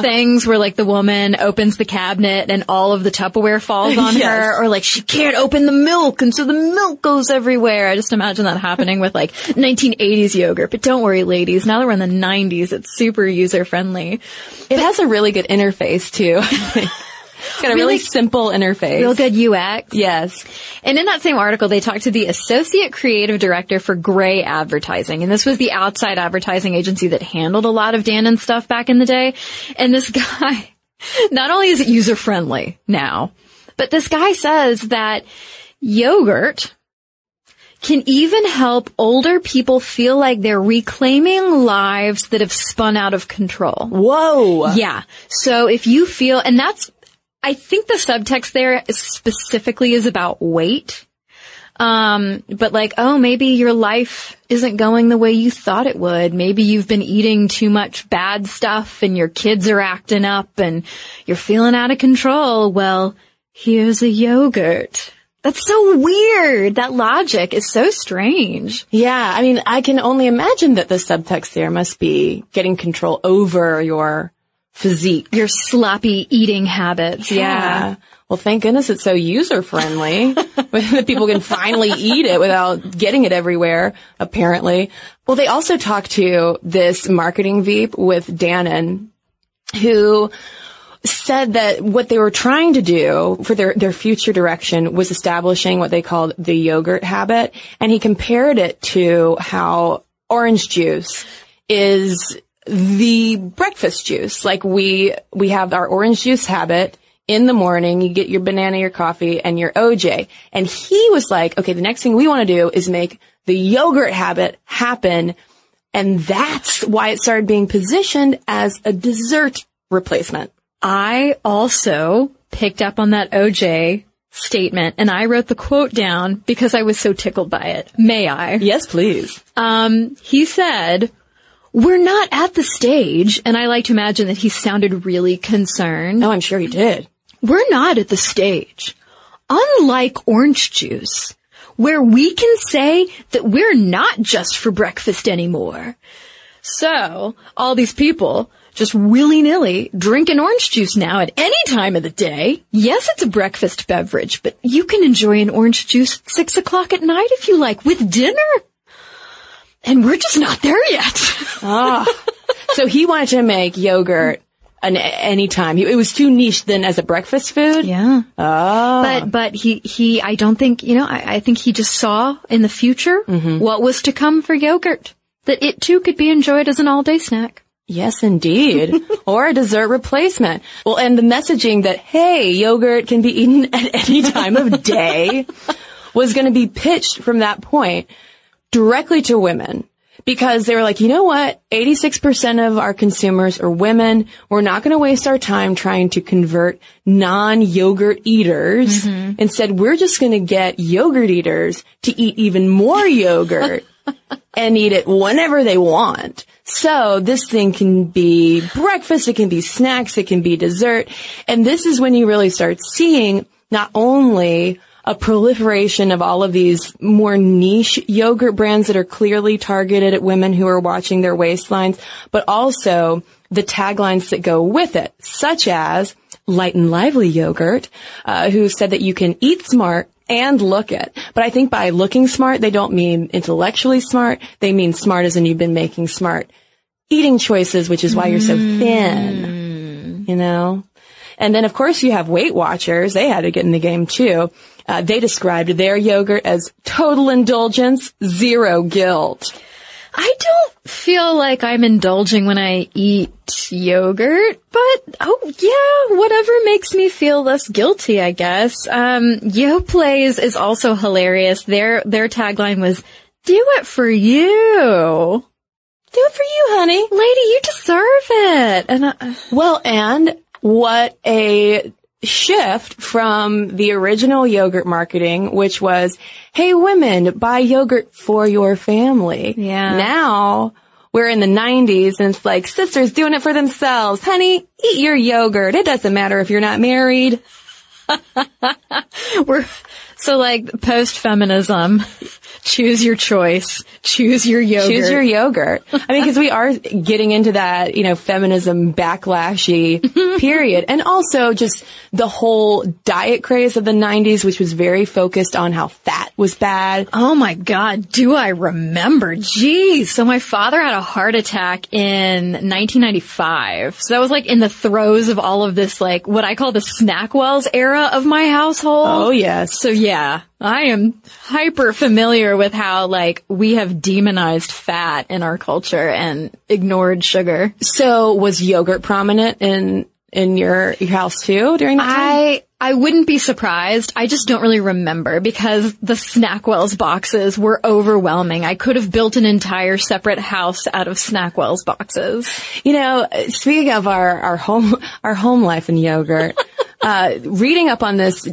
things where like the woman opens the cabinet and all of the Tupperware falls on <laughs>
Yes.
her, or like she can't open the milk and so the milk goes everywhere. I just imagine that happening with like 1980s yogurt. But don't worry, ladies. Now that we're in the 90s, it's super user friendly.
It has a really good interface too. <laughs> It's got a really,
Really-
simple interface.
Real good UX.
Yes.
And in that same article, they talked to the associate creative director for Grey Advertising. And this was the outside advertising agency that handled a lot of Dannon stuff back in the day. And this <laughs> guy, not only is it user friendly now, but this guy says that yogurt can even help older people feel like they're reclaiming lives that have spun out of control.
Whoa.
Yeah. So if you feel, and that's, I think the subtext there specifically is about weight. Um, but like, oh, maybe your life isn't going the way you thought it would. Maybe you've been eating too much bad stuff and your kids are acting up and you're feeling out of control. Well, here's a yogurt. That's so weird. That logic is so strange.
Yeah. I mean, I can only imagine that the subtext there must be getting control over your physique.
Your sloppy eating habits. yeah.
Well, thank goodness it's so user friendly <laughs> <laughs> that people can finally eat it without getting it everywhere, apparently. Well, they also talked to this marketing Veep with Dannon who said that what they were trying to do for their, their future direction was establishing what they called the yogurt habit. And he compared it to how orange juice is the breakfast juice. Like we, we have our orange juice habit in the morning. You get your banana, your coffee and your OJ. And he was like, okay, the next thing we want to do is make the yogurt habit happen. And that's why it started being positioned as a dessert replacement.
I also picked up on that OJ statement and I wrote the quote down because I was so tickled by it. May I?
Yes, please.
Um, he said, we're not at the stage, and I like to imagine that he sounded really concerned.
Oh, I'm sure he did.
We're not at the stage. Unlike orange juice, where we can say that we're not just for breakfast anymore. So, all these people just willy-nilly drinking orange juice now at any time of the day. Yes, it's a breakfast beverage, but you can enjoy an orange juice at six o'clock at night if you like with dinner. And we're just not there yet. <laughs> Ah.
So he wanted to make yogurt an any time. It was too niche then as a breakfast food.
Yeah.
Oh.
But but he he I don't think you know I, I think he just saw in the future mm-hmm. what was to come for yogurt that it too could be enjoyed as an all day snack.
Yes, indeed. <laughs> or a dessert replacement. Well, and the messaging that, hey, yogurt can be eaten at any time of day <laughs> was going to be pitched from that point directly to women. Because they were like, you know what? 86% of our consumers are women. We're not going to waste our time trying to convert non-yogurt eaters. Mm-hmm. Instead, we're just going to get yogurt eaters to eat even more yogurt <laughs> and eat it whenever they want. So this thing can be breakfast, it can be snacks, it can be dessert. And this is when you really start seeing not only a proliferation of all of these more niche yogurt brands that are clearly targeted at women who are watching their waistlines, but also the taglines that go with it, such as Light and Lively Yogurt, uh, who said that you can eat smart and look it. But I think by looking smart, they don't mean intellectually smart. They mean smart as in you've been making smart eating choices, which is why you're so thin, you know? And then of course you have Weight Watchers. They had to get in the game too. Uh, they described their yogurt as total indulgence, zero guilt.
I don't feel like I'm indulging when I eat yogurt, but oh yeah, whatever makes me feel less guilty, I guess. Um, Yoplait is also hilarious. Their their tagline was "Do it for you."
Do it for you, honey.
Lady, you deserve it. And I,
Well, and what a shift from the original yogurt marketing, which was, hey women, buy yogurt for your family.
Yeah.
Now, we're in the 90s and it's like, sisters doing it for themselves. Honey, eat your yogurt. It doesn't matter if you're not married. <laughs>
we're so like post feminism. <laughs> Choose your choice. Choose your yogurt.
Choose your yogurt. I mean, because we are getting into that, you know, feminism backlashy mm-hmm. period. And also just the whole diet craze of the 90s, which was very focused on how fat was bad.
Oh my God, do I remember? Geez. So my father had a heart attack in 1995. So that was like in the throes of all of this, like what I call the Snackwells era of my household.
Oh yes.
So yeah, I am hyper familiar with how like we have demonized fat in our culture and ignored sugar.
So was yogurt prominent in in your your house too during that time?
I I wouldn't be surprised. I just don't really remember because the Snackwells boxes were overwhelming. I could have built an entire separate house out of Snackwells boxes.
You know, speaking of our our home our home life and yogurt, <laughs> uh, reading up on this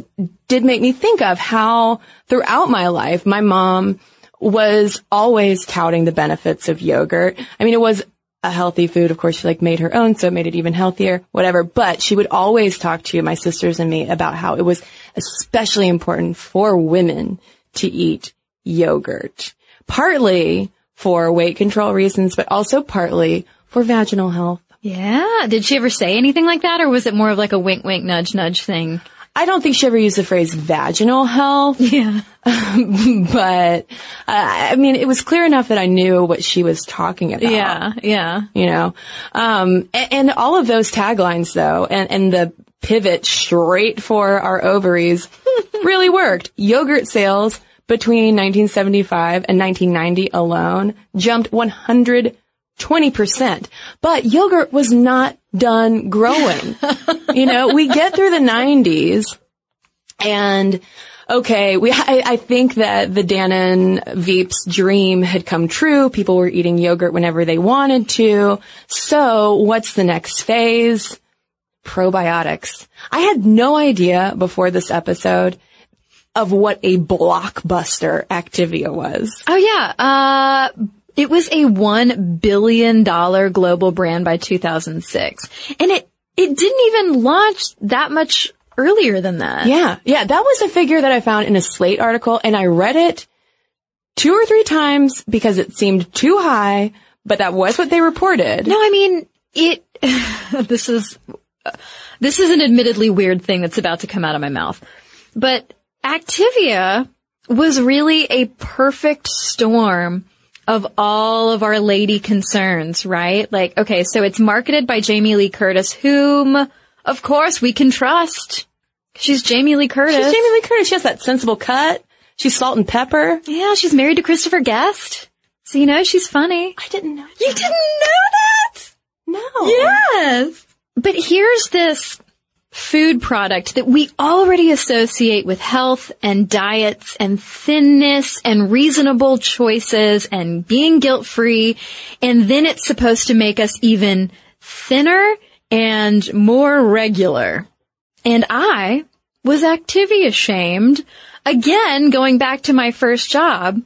did make me think of how throughout my life, my mom was always touting the benefits of yogurt. I mean, it was a healthy food. Of course, she like made her own, so it made it even healthier, whatever. But she would always talk to my sisters and me about how it was especially important for women to eat yogurt. Partly for weight control reasons, but also partly for vaginal health.
Yeah. Did she ever say anything like that or was it more of like a wink, wink, nudge, nudge thing?
I don't think she ever used the phrase vaginal health. <laughs>
Yeah. <laughs>
but uh, I mean, it was clear enough that I knew what she was talking about.
Yeah. Yeah.
You know, um, and, and all of those taglines though, and, and the pivot straight for our ovaries <laughs> really worked. Yogurt sales between 1975 and 1990 alone jumped 120%. But yogurt was not done growing. <laughs> you know, we get through the 90s and okay, we, I, I think that the Dannon Veep's dream had come true. People were eating yogurt whenever they wanted to. So what's the next phase? Probiotics. I had no idea before this episode of what a blockbuster Activia was.
Oh yeah. Uh, it was a one billion dollar global brand by 2006. And it, it didn't even launch that much earlier than that.
Yeah. Yeah. That was a figure that I found in a Slate article and I read it two or three times because it seemed too high, but that was what they reported.
No, I mean, it, <laughs> this is, this is an admittedly weird thing that's about to come out of my mouth, but Activia was really a perfect storm of all of our lady concerns, right? Like, okay, so it's marketed by Jamie Lee Curtis, whom, of course, we can trust. She's Jamie Lee Curtis.
She's Jamie Lee Curtis. She has that sensible cut. She's salt and pepper.
Yeah, she's married to Christopher Guest. So you know she's funny.
I didn't know. That.
You didn't know that?
No.
Yes. But here's this food product that we already associate with health and diets and thinness and reasonable choices and being guilt free. And then it's supposed to make us even thinner and more regular. And I was Activia shamed. Again, going back to my first job,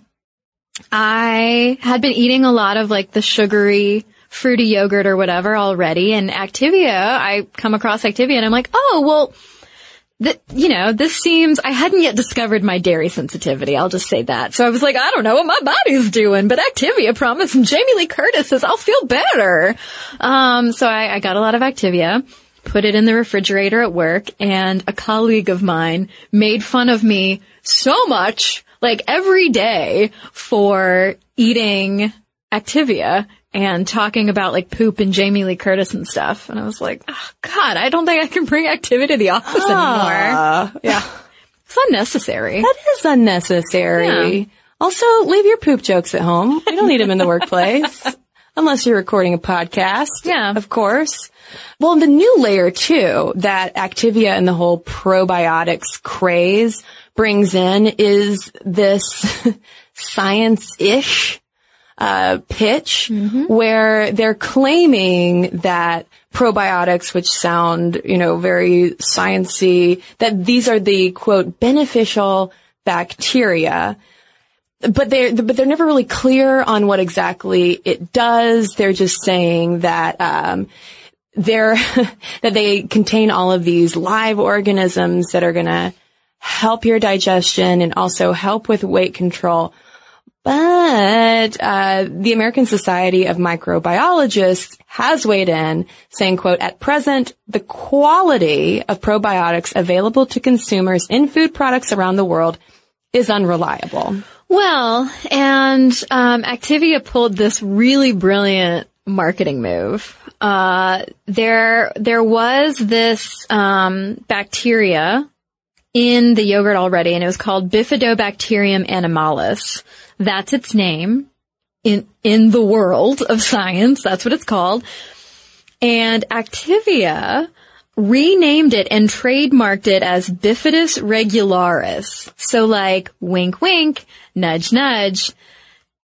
I had been eating a lot of like the sugary, fruity yogurt or whatever already. And Activia, I come across Activia and I'm like, oh, well, you know, this seems, I hadn't yet discovered my dairy sensitivity. I'll just say that. So I was like, I don't know what my body's doing, but Activia promised and Jamie Lee Curtis says I'll feel better. Um, so I, I got a lot of Activia put it in the refrigerator at work and a colleague of mine made fun of me so much, like every day for eating Activia and talking about like poop and Jamie Lee Curtis and stuff. And I was like, oh, God, I don't think I can bring Activia to the office anymore.
Uh, yeah.
It's unnecessary.
That is unnecessary.
Yeah.
Also, leave your poop jokes at home. You don't need them in the workplace. <laughs> Unless you're recording a podcast.
Yeah.
Of course. Well, the new layer too that Activia and the whole probiotics craze brings in is this <laughs> science-ish uh, pitch where they're claiming that probiotics, which sound, you know, very sciency, that these are the quote beneficial bacteria. But they're, but they're never really clear on what exactly it does. They're just saying that, um, they're, <laughs> that they contain all of these live organisms that are gonna help your digestion and also help with weight control. But uh, the American Society of Microbiologists has weighed in, saying, "quote At present, the quality of probiotics available to consumers in food products around the world is unreliable.
Well, and um, Activia pulled this really brilliant marketing move. Uh, there, there was this um, bacteria in the yogurt already, and it was called Bifidobacterium animalis. That's its name in in the world of science. That's what it's called. And Activia renamed it and trademarked it as Bifidus regularis. So like, wink wink, nudge nudge,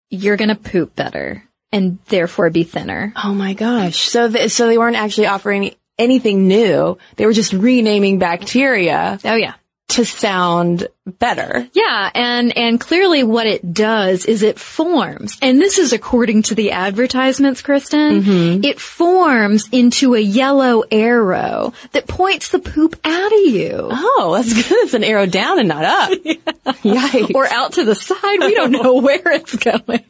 you're gonna poop better and therefore be thinner.
Oh my gosh. So, th- so they weren't actually offering anything new. They were just renaming bacteria
Oh yeah.
To sound better.
Yeah, and and clearly what it does is it forms, and this is according to the advertisements, Cristen. Mm-hmm. It forms into a yellow arrow that points the poop out of you.
Oh, that's good. It's an arrow down and not up. <laughs> Yikes.
Or out to the side. We don't <laughs> know where it's going.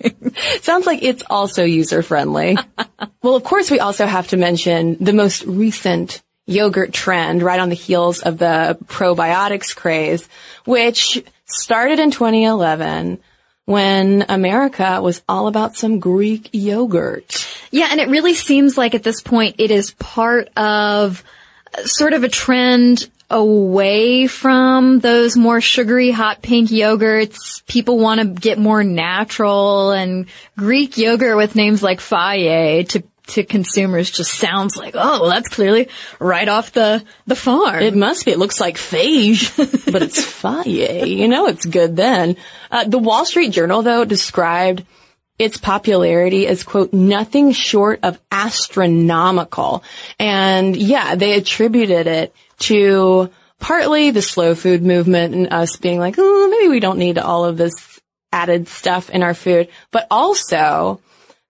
Sounds like it's also user friendly. <laughs> well, of course, we also have to mention the most recent yogurt trend right on the heels of the probiotics craze, which started in 2011 when America was all about some Greek yogurt.
Yeah, and it really seems like at this point it is part of uh, sort of a trend away from those more sugary hot pink yogurts. People want to get more natural and Greek yogurt with names like Fage to to consumers just sounds like, oh, well, that's clearly right off the the farm.
It must be. It looks like phage, <laughs> but it's faye. You know it's good then. Uh, the Wall Street Journal, though, described its popularity as, quote, nothing short of astronomical. And yeah, they attributed it to partly the slow food movement and us being like, oh, maybe we don't need all of this added stuff in our food, but also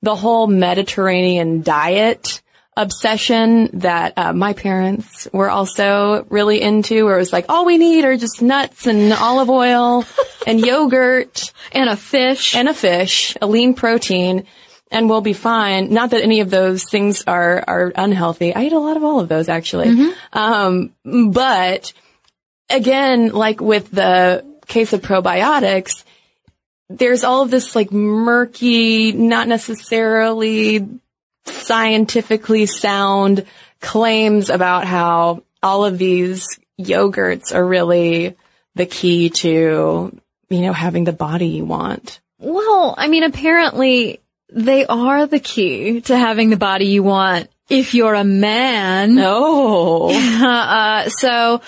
the whole Mediterranean diet obsession that uh, my parents were also really into where it was like all we need are just nuts and olive oil <laughs> and yogurt
and a fish.
and a fish, a lean protein, and we'll be fine. Not that any of those things are are unhealthy. I eat a lot of all of those actually. Um, but again, like with the case of probiotics, there's all of this like murky, not necessarily scientifically sound claims about how all of these yogurts are really the key to, you know, having the body you want.
Well, I mean, apparently they are the key to having the body you want if you're a man.
Oh. <laughs>
Uh, so,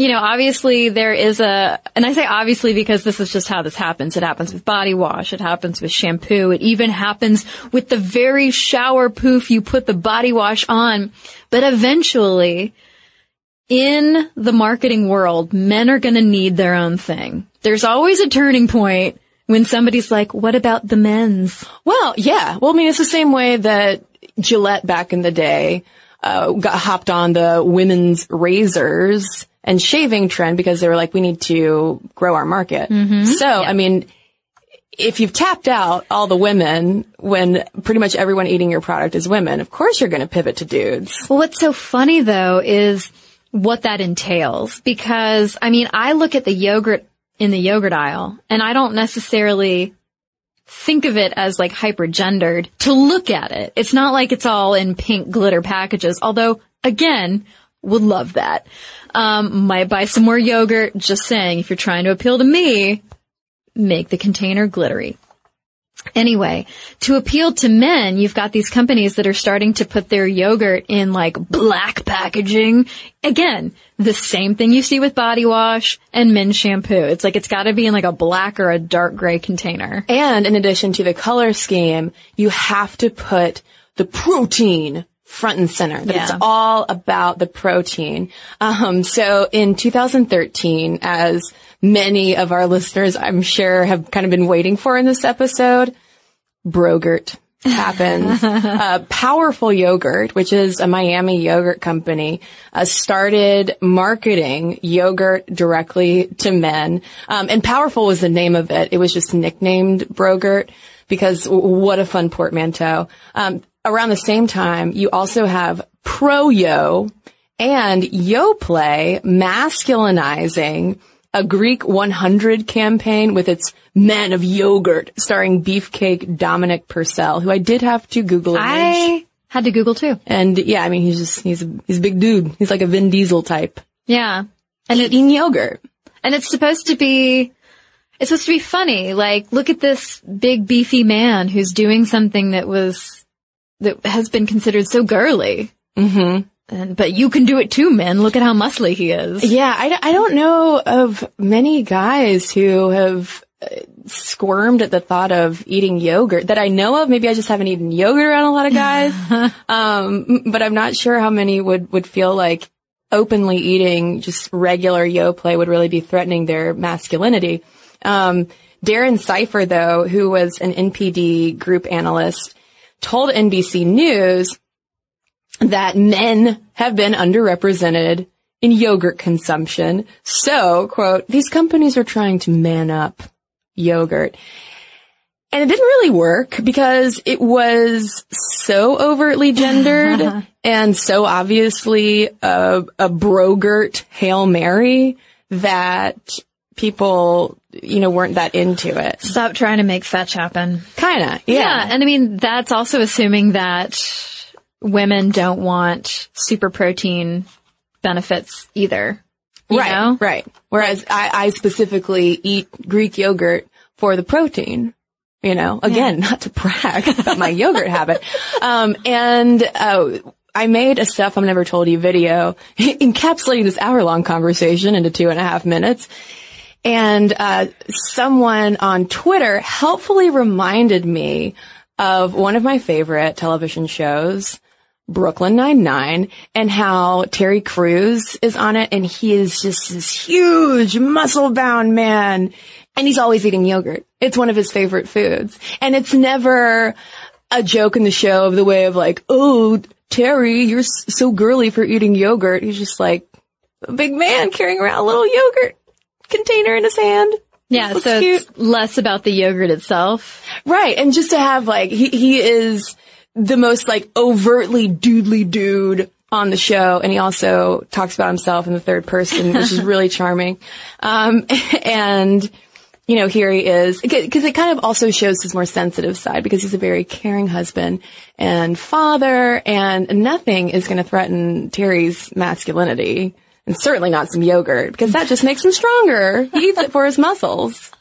you know, obviously there is a, and I say obviously because this is just how this happens. It happens with body wash. It happens with shampoo. It even happens with the very shower poof you put the body wash on. But eventually, in the marketing world, men are going to need their own thing. There's always a turning point when somebody's like, what about the men's?
Well, yeah. Well, I mean, it's the same way that Gillette back in the day uh, got hopped on the women's razors and shaving trend because they were like, we need to grow our market. Mm-hmm. So, I mean, if you've tapped out all the women when pretty much everyone eating your product is women, of course you're going to pivot to dudes.
Well, what's so funny though is what that entails because I mean, I look at the yogurt in the yogurt aisle and I don't necessarily think of it as like hyper gendered to look at it. It's not like it's all in pink glitter packages, although again, would love that. Um, might buy some more yogurt. Just saying, if you're trying to appeal to me, make the container glittery. Anyway, to appeal to men, you've got these companies that are starting to put their yogurt in like black packaging. Again, the same thing you see with body wash and men's shampoo. It's like it's gotta be in like a black or a dark gray container.
And in addition to the color scheme, you have to put the protein front and center. That it's all about the protein. Um, so in 2013, as many of our listeners, I'm sure, have kind of been waiting for in this episode, Brogurt happens. <laughs> uh, Powerful Yogurt, which is a Miami yogurt company, uh, started marketing yogurt directly to men. Um, and Powerful was the name of it. It was just nicknamed Brogurt because what a fun portmanteau. Um, around the same time, you also have Pro Yo and Yoplait masculinizing a Greek 100 campaign with its Men of Yogurt starring Beefcake Dominic Purcell, who I did have to Google image.
I had to Google too.
And yeah, I mean, he's just, he's a, he's a big dude. He's like a Vin Diesel type.
Yeah.
And eating yogurt.
And it's supposed to be, it's supposed to be funny. Like, look at this big beefy man who's doing something that was, that has been considered so girly.
Mm-hmm.
And, but you can do it too, man. Look at how muscly he is.
Yeah, I, I don't know of many guys who have uh, squirmed at the thought of eating yogurt that I know of. Maybe I just haven't eaten yogurt around a lot of guys. <laughs> um, but I'm not sure how many would, would feel like openly eating just regular Yoplait would really be threatening their masculinity. Um, Darren Seifer, though, who was an NPD group analyst, told NBC News that men have been underrepresented in yogurt consumption. So, quote, these companies are trying to man up yogurt. And it didn't really work because it was so overtly gendered <laughs> and so obviously a, a brogurt Hail Mary that people, you know, weren't that into it.
Stop trying to make fetch happen.
Kinda,
Yeah.
yeah.
And I mean, that's also assuming that women don't want super protein benefits either.
Right,
know?
right. Whereas I, I specifically eat Greek yogurt for the protein. You know, again, <laughs> not to brag about my yogurt habit. <laughs> Um, and, uh, I made a Stuff Mom Never Told You video <laughs> encapsulating this hour long conversation into two and a half minutes. And, uh, someone on Twitter helpfully reminded me of one of my favorite television shows, Brooklyn Nine-Nine and how Terry Crews is on it and he is just this huge muscle bound man and he's always eating yogurt. It's one of his favorite foods and it's never a joke in the show of the way of like, oh, Terry, you're so girly for eating yogurt. He's just like a big man carrying around a little yogurt container in his hand.
Yeah. So
cute.
it's less about the yogurt itself.
Right. And just to have like, he, he is the most like overtly doodly dude on the show. And he also talks about himself in the third person, which is <laughs> really charming. Um, <laughs> and, you know, here he is because it kind of also shows his more sensitive side because he's a very caring husband and father and nothing is going to threaten Terry's masculinity and certainly not some yogurt because that just makes him stronger. He eats it for his muscles. <laughs>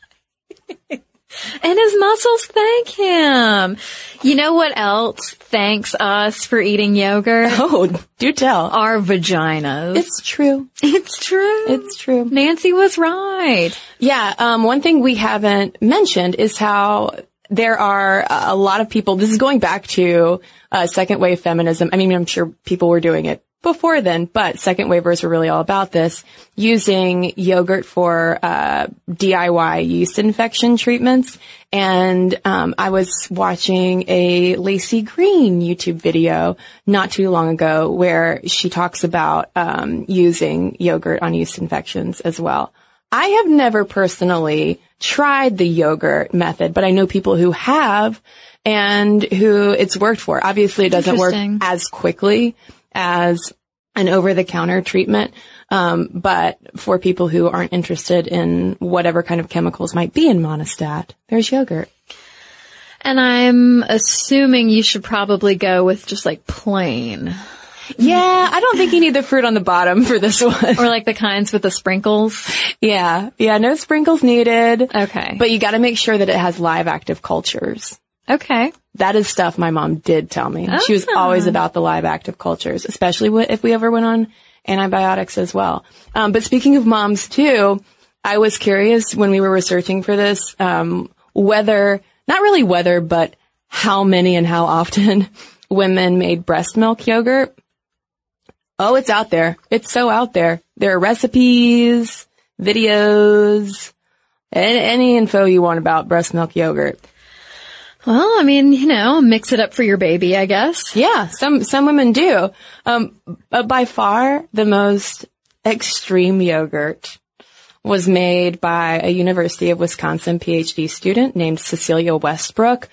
And his muscles thank him. You know what else thanks us for eating yogurt? <laughs>
Oh, do tell.
Our vaginas.
It's true.
It's true.
It's true.
Nancy was right.
Yeah. Um, one thing we haven't mentioned is how there are a lot of people. This is going back to uh, second wave feminism. I mean, I'm sure people were doing it before then, but second wavers were really all about this, using yogurt for uh, DIY yeast infection treatments. And um, I was watching a Laci Green YouTube video not too long ago where she talks about um, using yogurt on yeast infections as well. I have never personally tried the yogurt method, but I know people who have and who it's worked for. Obviously it doesn't work as quickly as an over the counter treatment. Um, but for people who aren't interested in whatever kind of chemicals might be in Monistat, there's yogurt.
And I'm assuming you should probably go with just like plain
Yeah, I don't think you need the fruit on the bottom for this one.
or like the kinds with the sprinkles.
yeah. Yeah. No sprinkles needed.
Okay.
But you got to make sure that it has live active cultures.
Okay.
That is stuff my mom did tell me. She was always about the live active cultures, especially if we ever went on antibiotics as well. Um, but speaking of moms too, I was curious when we were researching for this, um, whether, not really whether, but how many and how often <laughs> women made breast milk yogurt. Oh, it's out there. It's so out there. There are recipes, videos, any, any info you want about breast milk yogurt.
Well, I mean, you know, mix it up for your baby, I guess.
Yeah, some some women do. Um, but by far the most extreme yogurt was made by a University of Wisconsin PhD student named Cecilia Westbrook,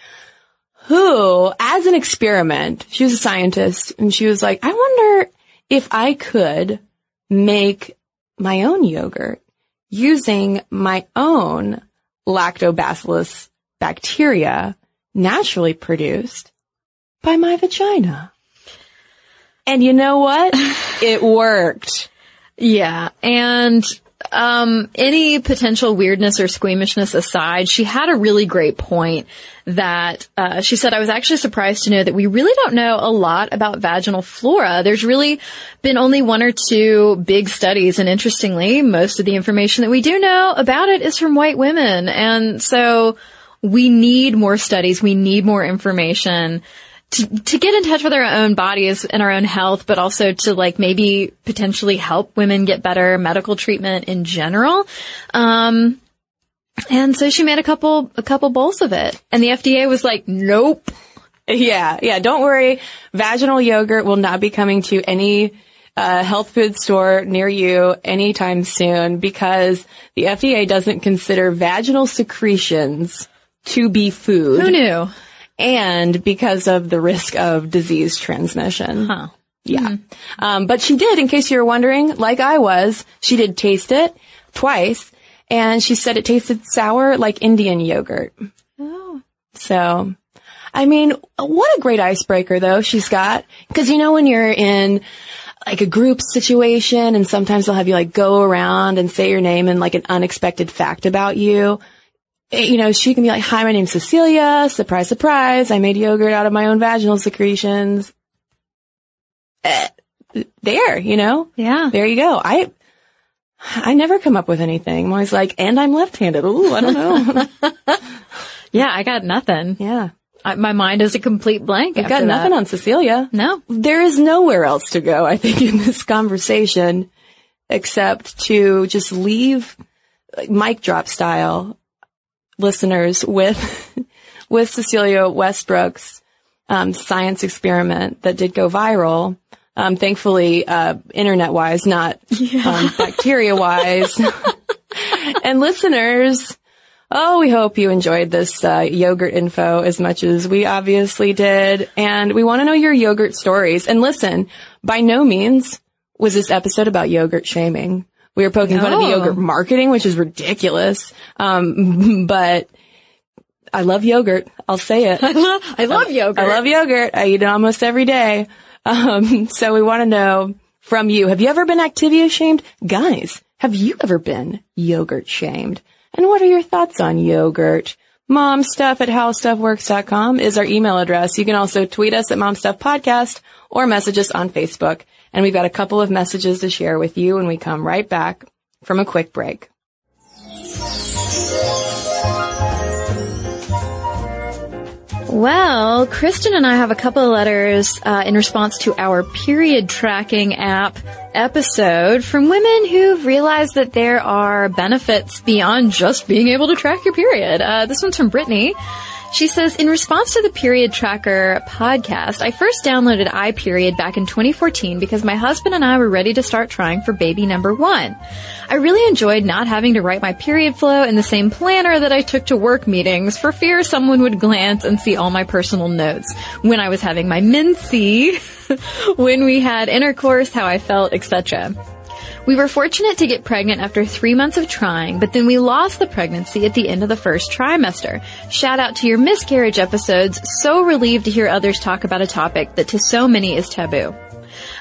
who, as an experiment, she was a scientist, and she was like, I wonder if I could make my own yogurt using my own lactobacillus bacteria naturally produced by my vagina. And you know what? <sighs> it worked.
Yeah. And um, any potential weirdness or squeamishness aside, she had a really great point that uh, she said, I was actually surprised to know that we really don't know a lot about vaginal flora. There's really been only one or two big studies, and interestingly, most of the information that we do know about it is from white women. And so we need more studies, we need more information to, to get in touch with our own bodies and our own health, but also to like maybe potentially help women get better medical treatment in general. Um, and so she made a couple, a couple bowls of it and the FDA was like, nope.
Yeah, yeah, don't worry. Vaginal yogurt will not be coming to any uh, health food store near you anytime soon because the FDA doesn't consider vaginal secretions to be food.
Who knew?
and because of the risk of disease transmission.
Huh.
Yeah. Um, but she did, in case you were wondering, like I was, she did taste it twice and she said it tasted sour like Indian yogurt.
Oh.
So, I mean, what a great icebreaker though she's got. Cause you know when you're in like a group situation and sometimes they'll have you like go around and say your name and like an unexpected fact about you. Eh, You know, she can be like, hi, my name's Cecilia. Surprise, surprise. I made yogurt out of my own vaginal secretions. Eh, there, you know?
Yeah.
There you go. I, I never come up with anything. I'm always like, and I'm left-handed. Ooh, I don't know. <laughs>
Yeah. I got nothing.
yeah.
I, my mind is a complete blank.
I've got nothing on Cecilia.
No.
There is nowhere else to go, I think, in this conversation except to just leave like, mic drop style listeners with, <laughs> with Cecilia Westbrook's, um, science experiment that did go viral. Um, thankfully, uh, internet wise, not, um, bacteria wise. <laughs> and listeners, Oh, we hope you enjoyed this uh, yogurt info as much as we obviously did. And we want to know your yogurt stories. And listen, by no means was this episode about yogurt shaming. We were poking fun of the yogurt marketing, which is ridiculous. Um, <laughs> but I love yogurt. I'll say it. <laughs>
I love yogurt.
I love yogurt. I eat it almost every day. Um, <laughs> so we want to know from you, have you ever been Activia shamed? Guys, have you ever been yogurt shamed? And what are your thoughts on yogurt? Momstuff at howstuffworks.com is our email address. You can also tweet us at momstuffpodcast or message us on Facebook. And we've got a couple of messages to share with you when we come right back from a quick break.
Well, Cristen and I have a couple of letters uh, in response to our period tracking app episode from women who've realized that there are benefits beyond just being able to track your period. Uh, this one's from Brittany. She says, in response to the Period Tracker podcast, I first downloaded iPeriod back in 2014 because my husband and I were ready to start trying for baby number one. I really enjoyed not having to write my period flow in the same planner that I took to work meetings for fear someone would glance and see all my personal notes when I was having my mincy, <laughs> when we had intercourse, how I felt, etc. We were fortunate to get pregnant after three months of trying, but then we lost the pregnancy at the end of the first trimester. Shout out to your miscarriage episodes. So relieved to hear others talk about a topic that to so many is taboo.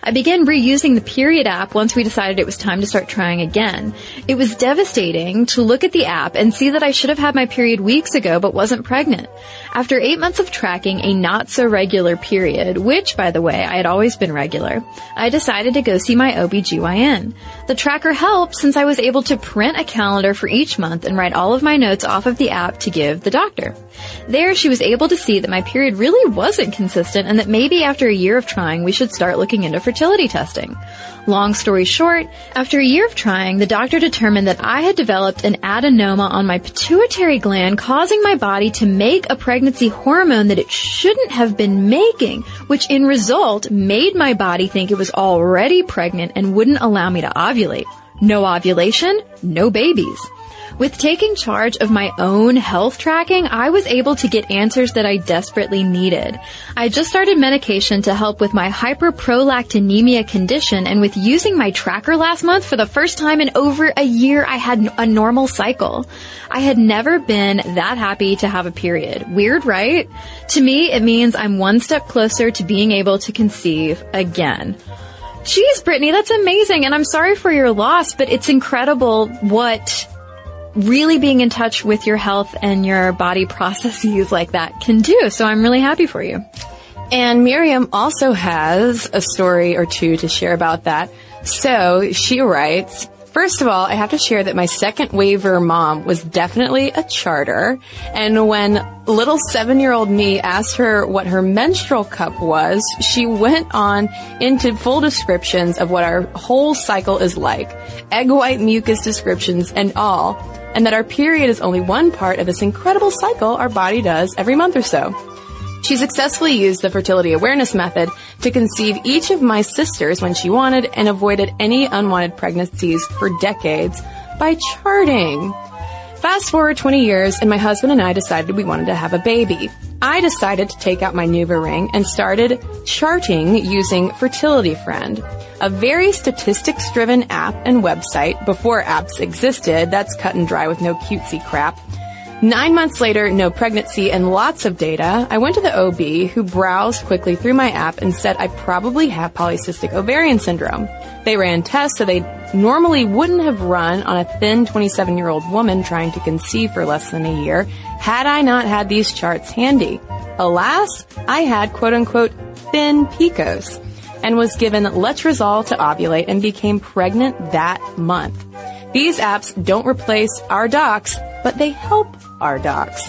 I began reusing the period app once we decided it was time to start trying again. It was devastating to look at the app and see that I should have had my period weeks ago but wasn't pregnant. After eight months of tracking a not so regular period, which by the way, I had always been regular, I decided to go see my OBGYN. The tracker helped since I was able to print a calendar for each month and write all of my notes off of the app to give the doctor. There, she was able to see that my period really wasn't consistent and that maybe after a year of trying, we should start looking into fertility testing. Long story short, after a year of trying, the doctor determined that I had developed an adenoma on my pituitary gland causing my body to make a pregnancy hormone that it shouldn't have been making, which in result made my body think it was already pregnant and wouldn't allow me to ovulate. No ovulation, no babies. With taking charge of my own health tracking, I was able to get answers that I desperately needed. I just started medication to help with my hyperprolactinemia condition and with using my tracker last month for the first time in over a year, I had a normal cycle. I had never been that happy to have a period. Weird, right? To me, it means I'm one step closer to being able to conceive again. Jeez, Brittany, that's amazing. And I'm sorry for your loss, but it's incredible what really being in touch with your health and your body processes like that can do. So I'm really happy for you.
And Miriam also has a story or two to share about that. So she writes, First of all, I have to share that my second waver mom was definitely a charter. And when little seven year old me asked her what her menstrual cup was, she went on into full descriptions of what our whole cycle is like. Egg white mucus descriptions and all. And that our period is only one part of this incredible cycle our body does every month or so. She successfully used the fertility awareness method to conceive each of my sisters when she wanted and avoided any unwanted pregnancies for decades by charting. Fast forward 20 years and my husband and I decided we wanted to have a baby. I decided to take out my NuvaRing and started charting using Fertility Friend, a very statistics driven app and website before apps existed that's cut and dry with no cutesy crap. Nine months later, no pregnancy and lots of data, I went to the OB who browsed quickly through my app and said I probably have polycystic ovarian syndrome. They ran tests so they normally wouldn't have run on a thin 27 year old woman trying to conceive for less than a year had I not had these charts handy. Alas, I had quote unquote thin PCOS and was given letrozole to ovulate and became pregnant that month. These apps don't replace our docs, but they help our docs.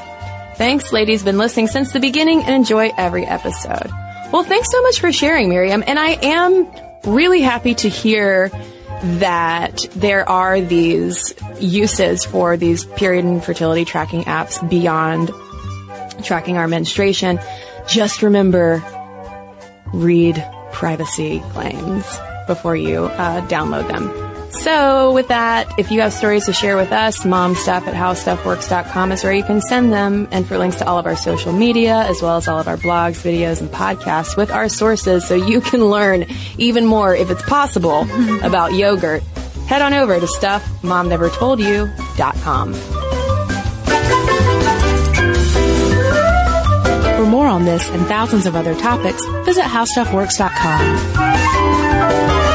Thanks, ladies. Been listening since the beginning and enjoy every episode. Well, thanks so much for sharing, Miriam. And I am really happy to hear that there are these uses for these period and fertility tracking apps beyond tracking our menstruation. Just remember, read privacy claims before you uh, download them. So with that, if you have stories to share with us, momstuff at howstuffworks.com is where you can send them. And for links to all of our social media, as well as all of our blogs, videos, and podcasts with our sources so you can learn even more, if it's possible, <laughs> about yogurt, head on over to stuffmomnevertoldyou.com.
For more on this and thousands of other topics, visit howstuffworks.com.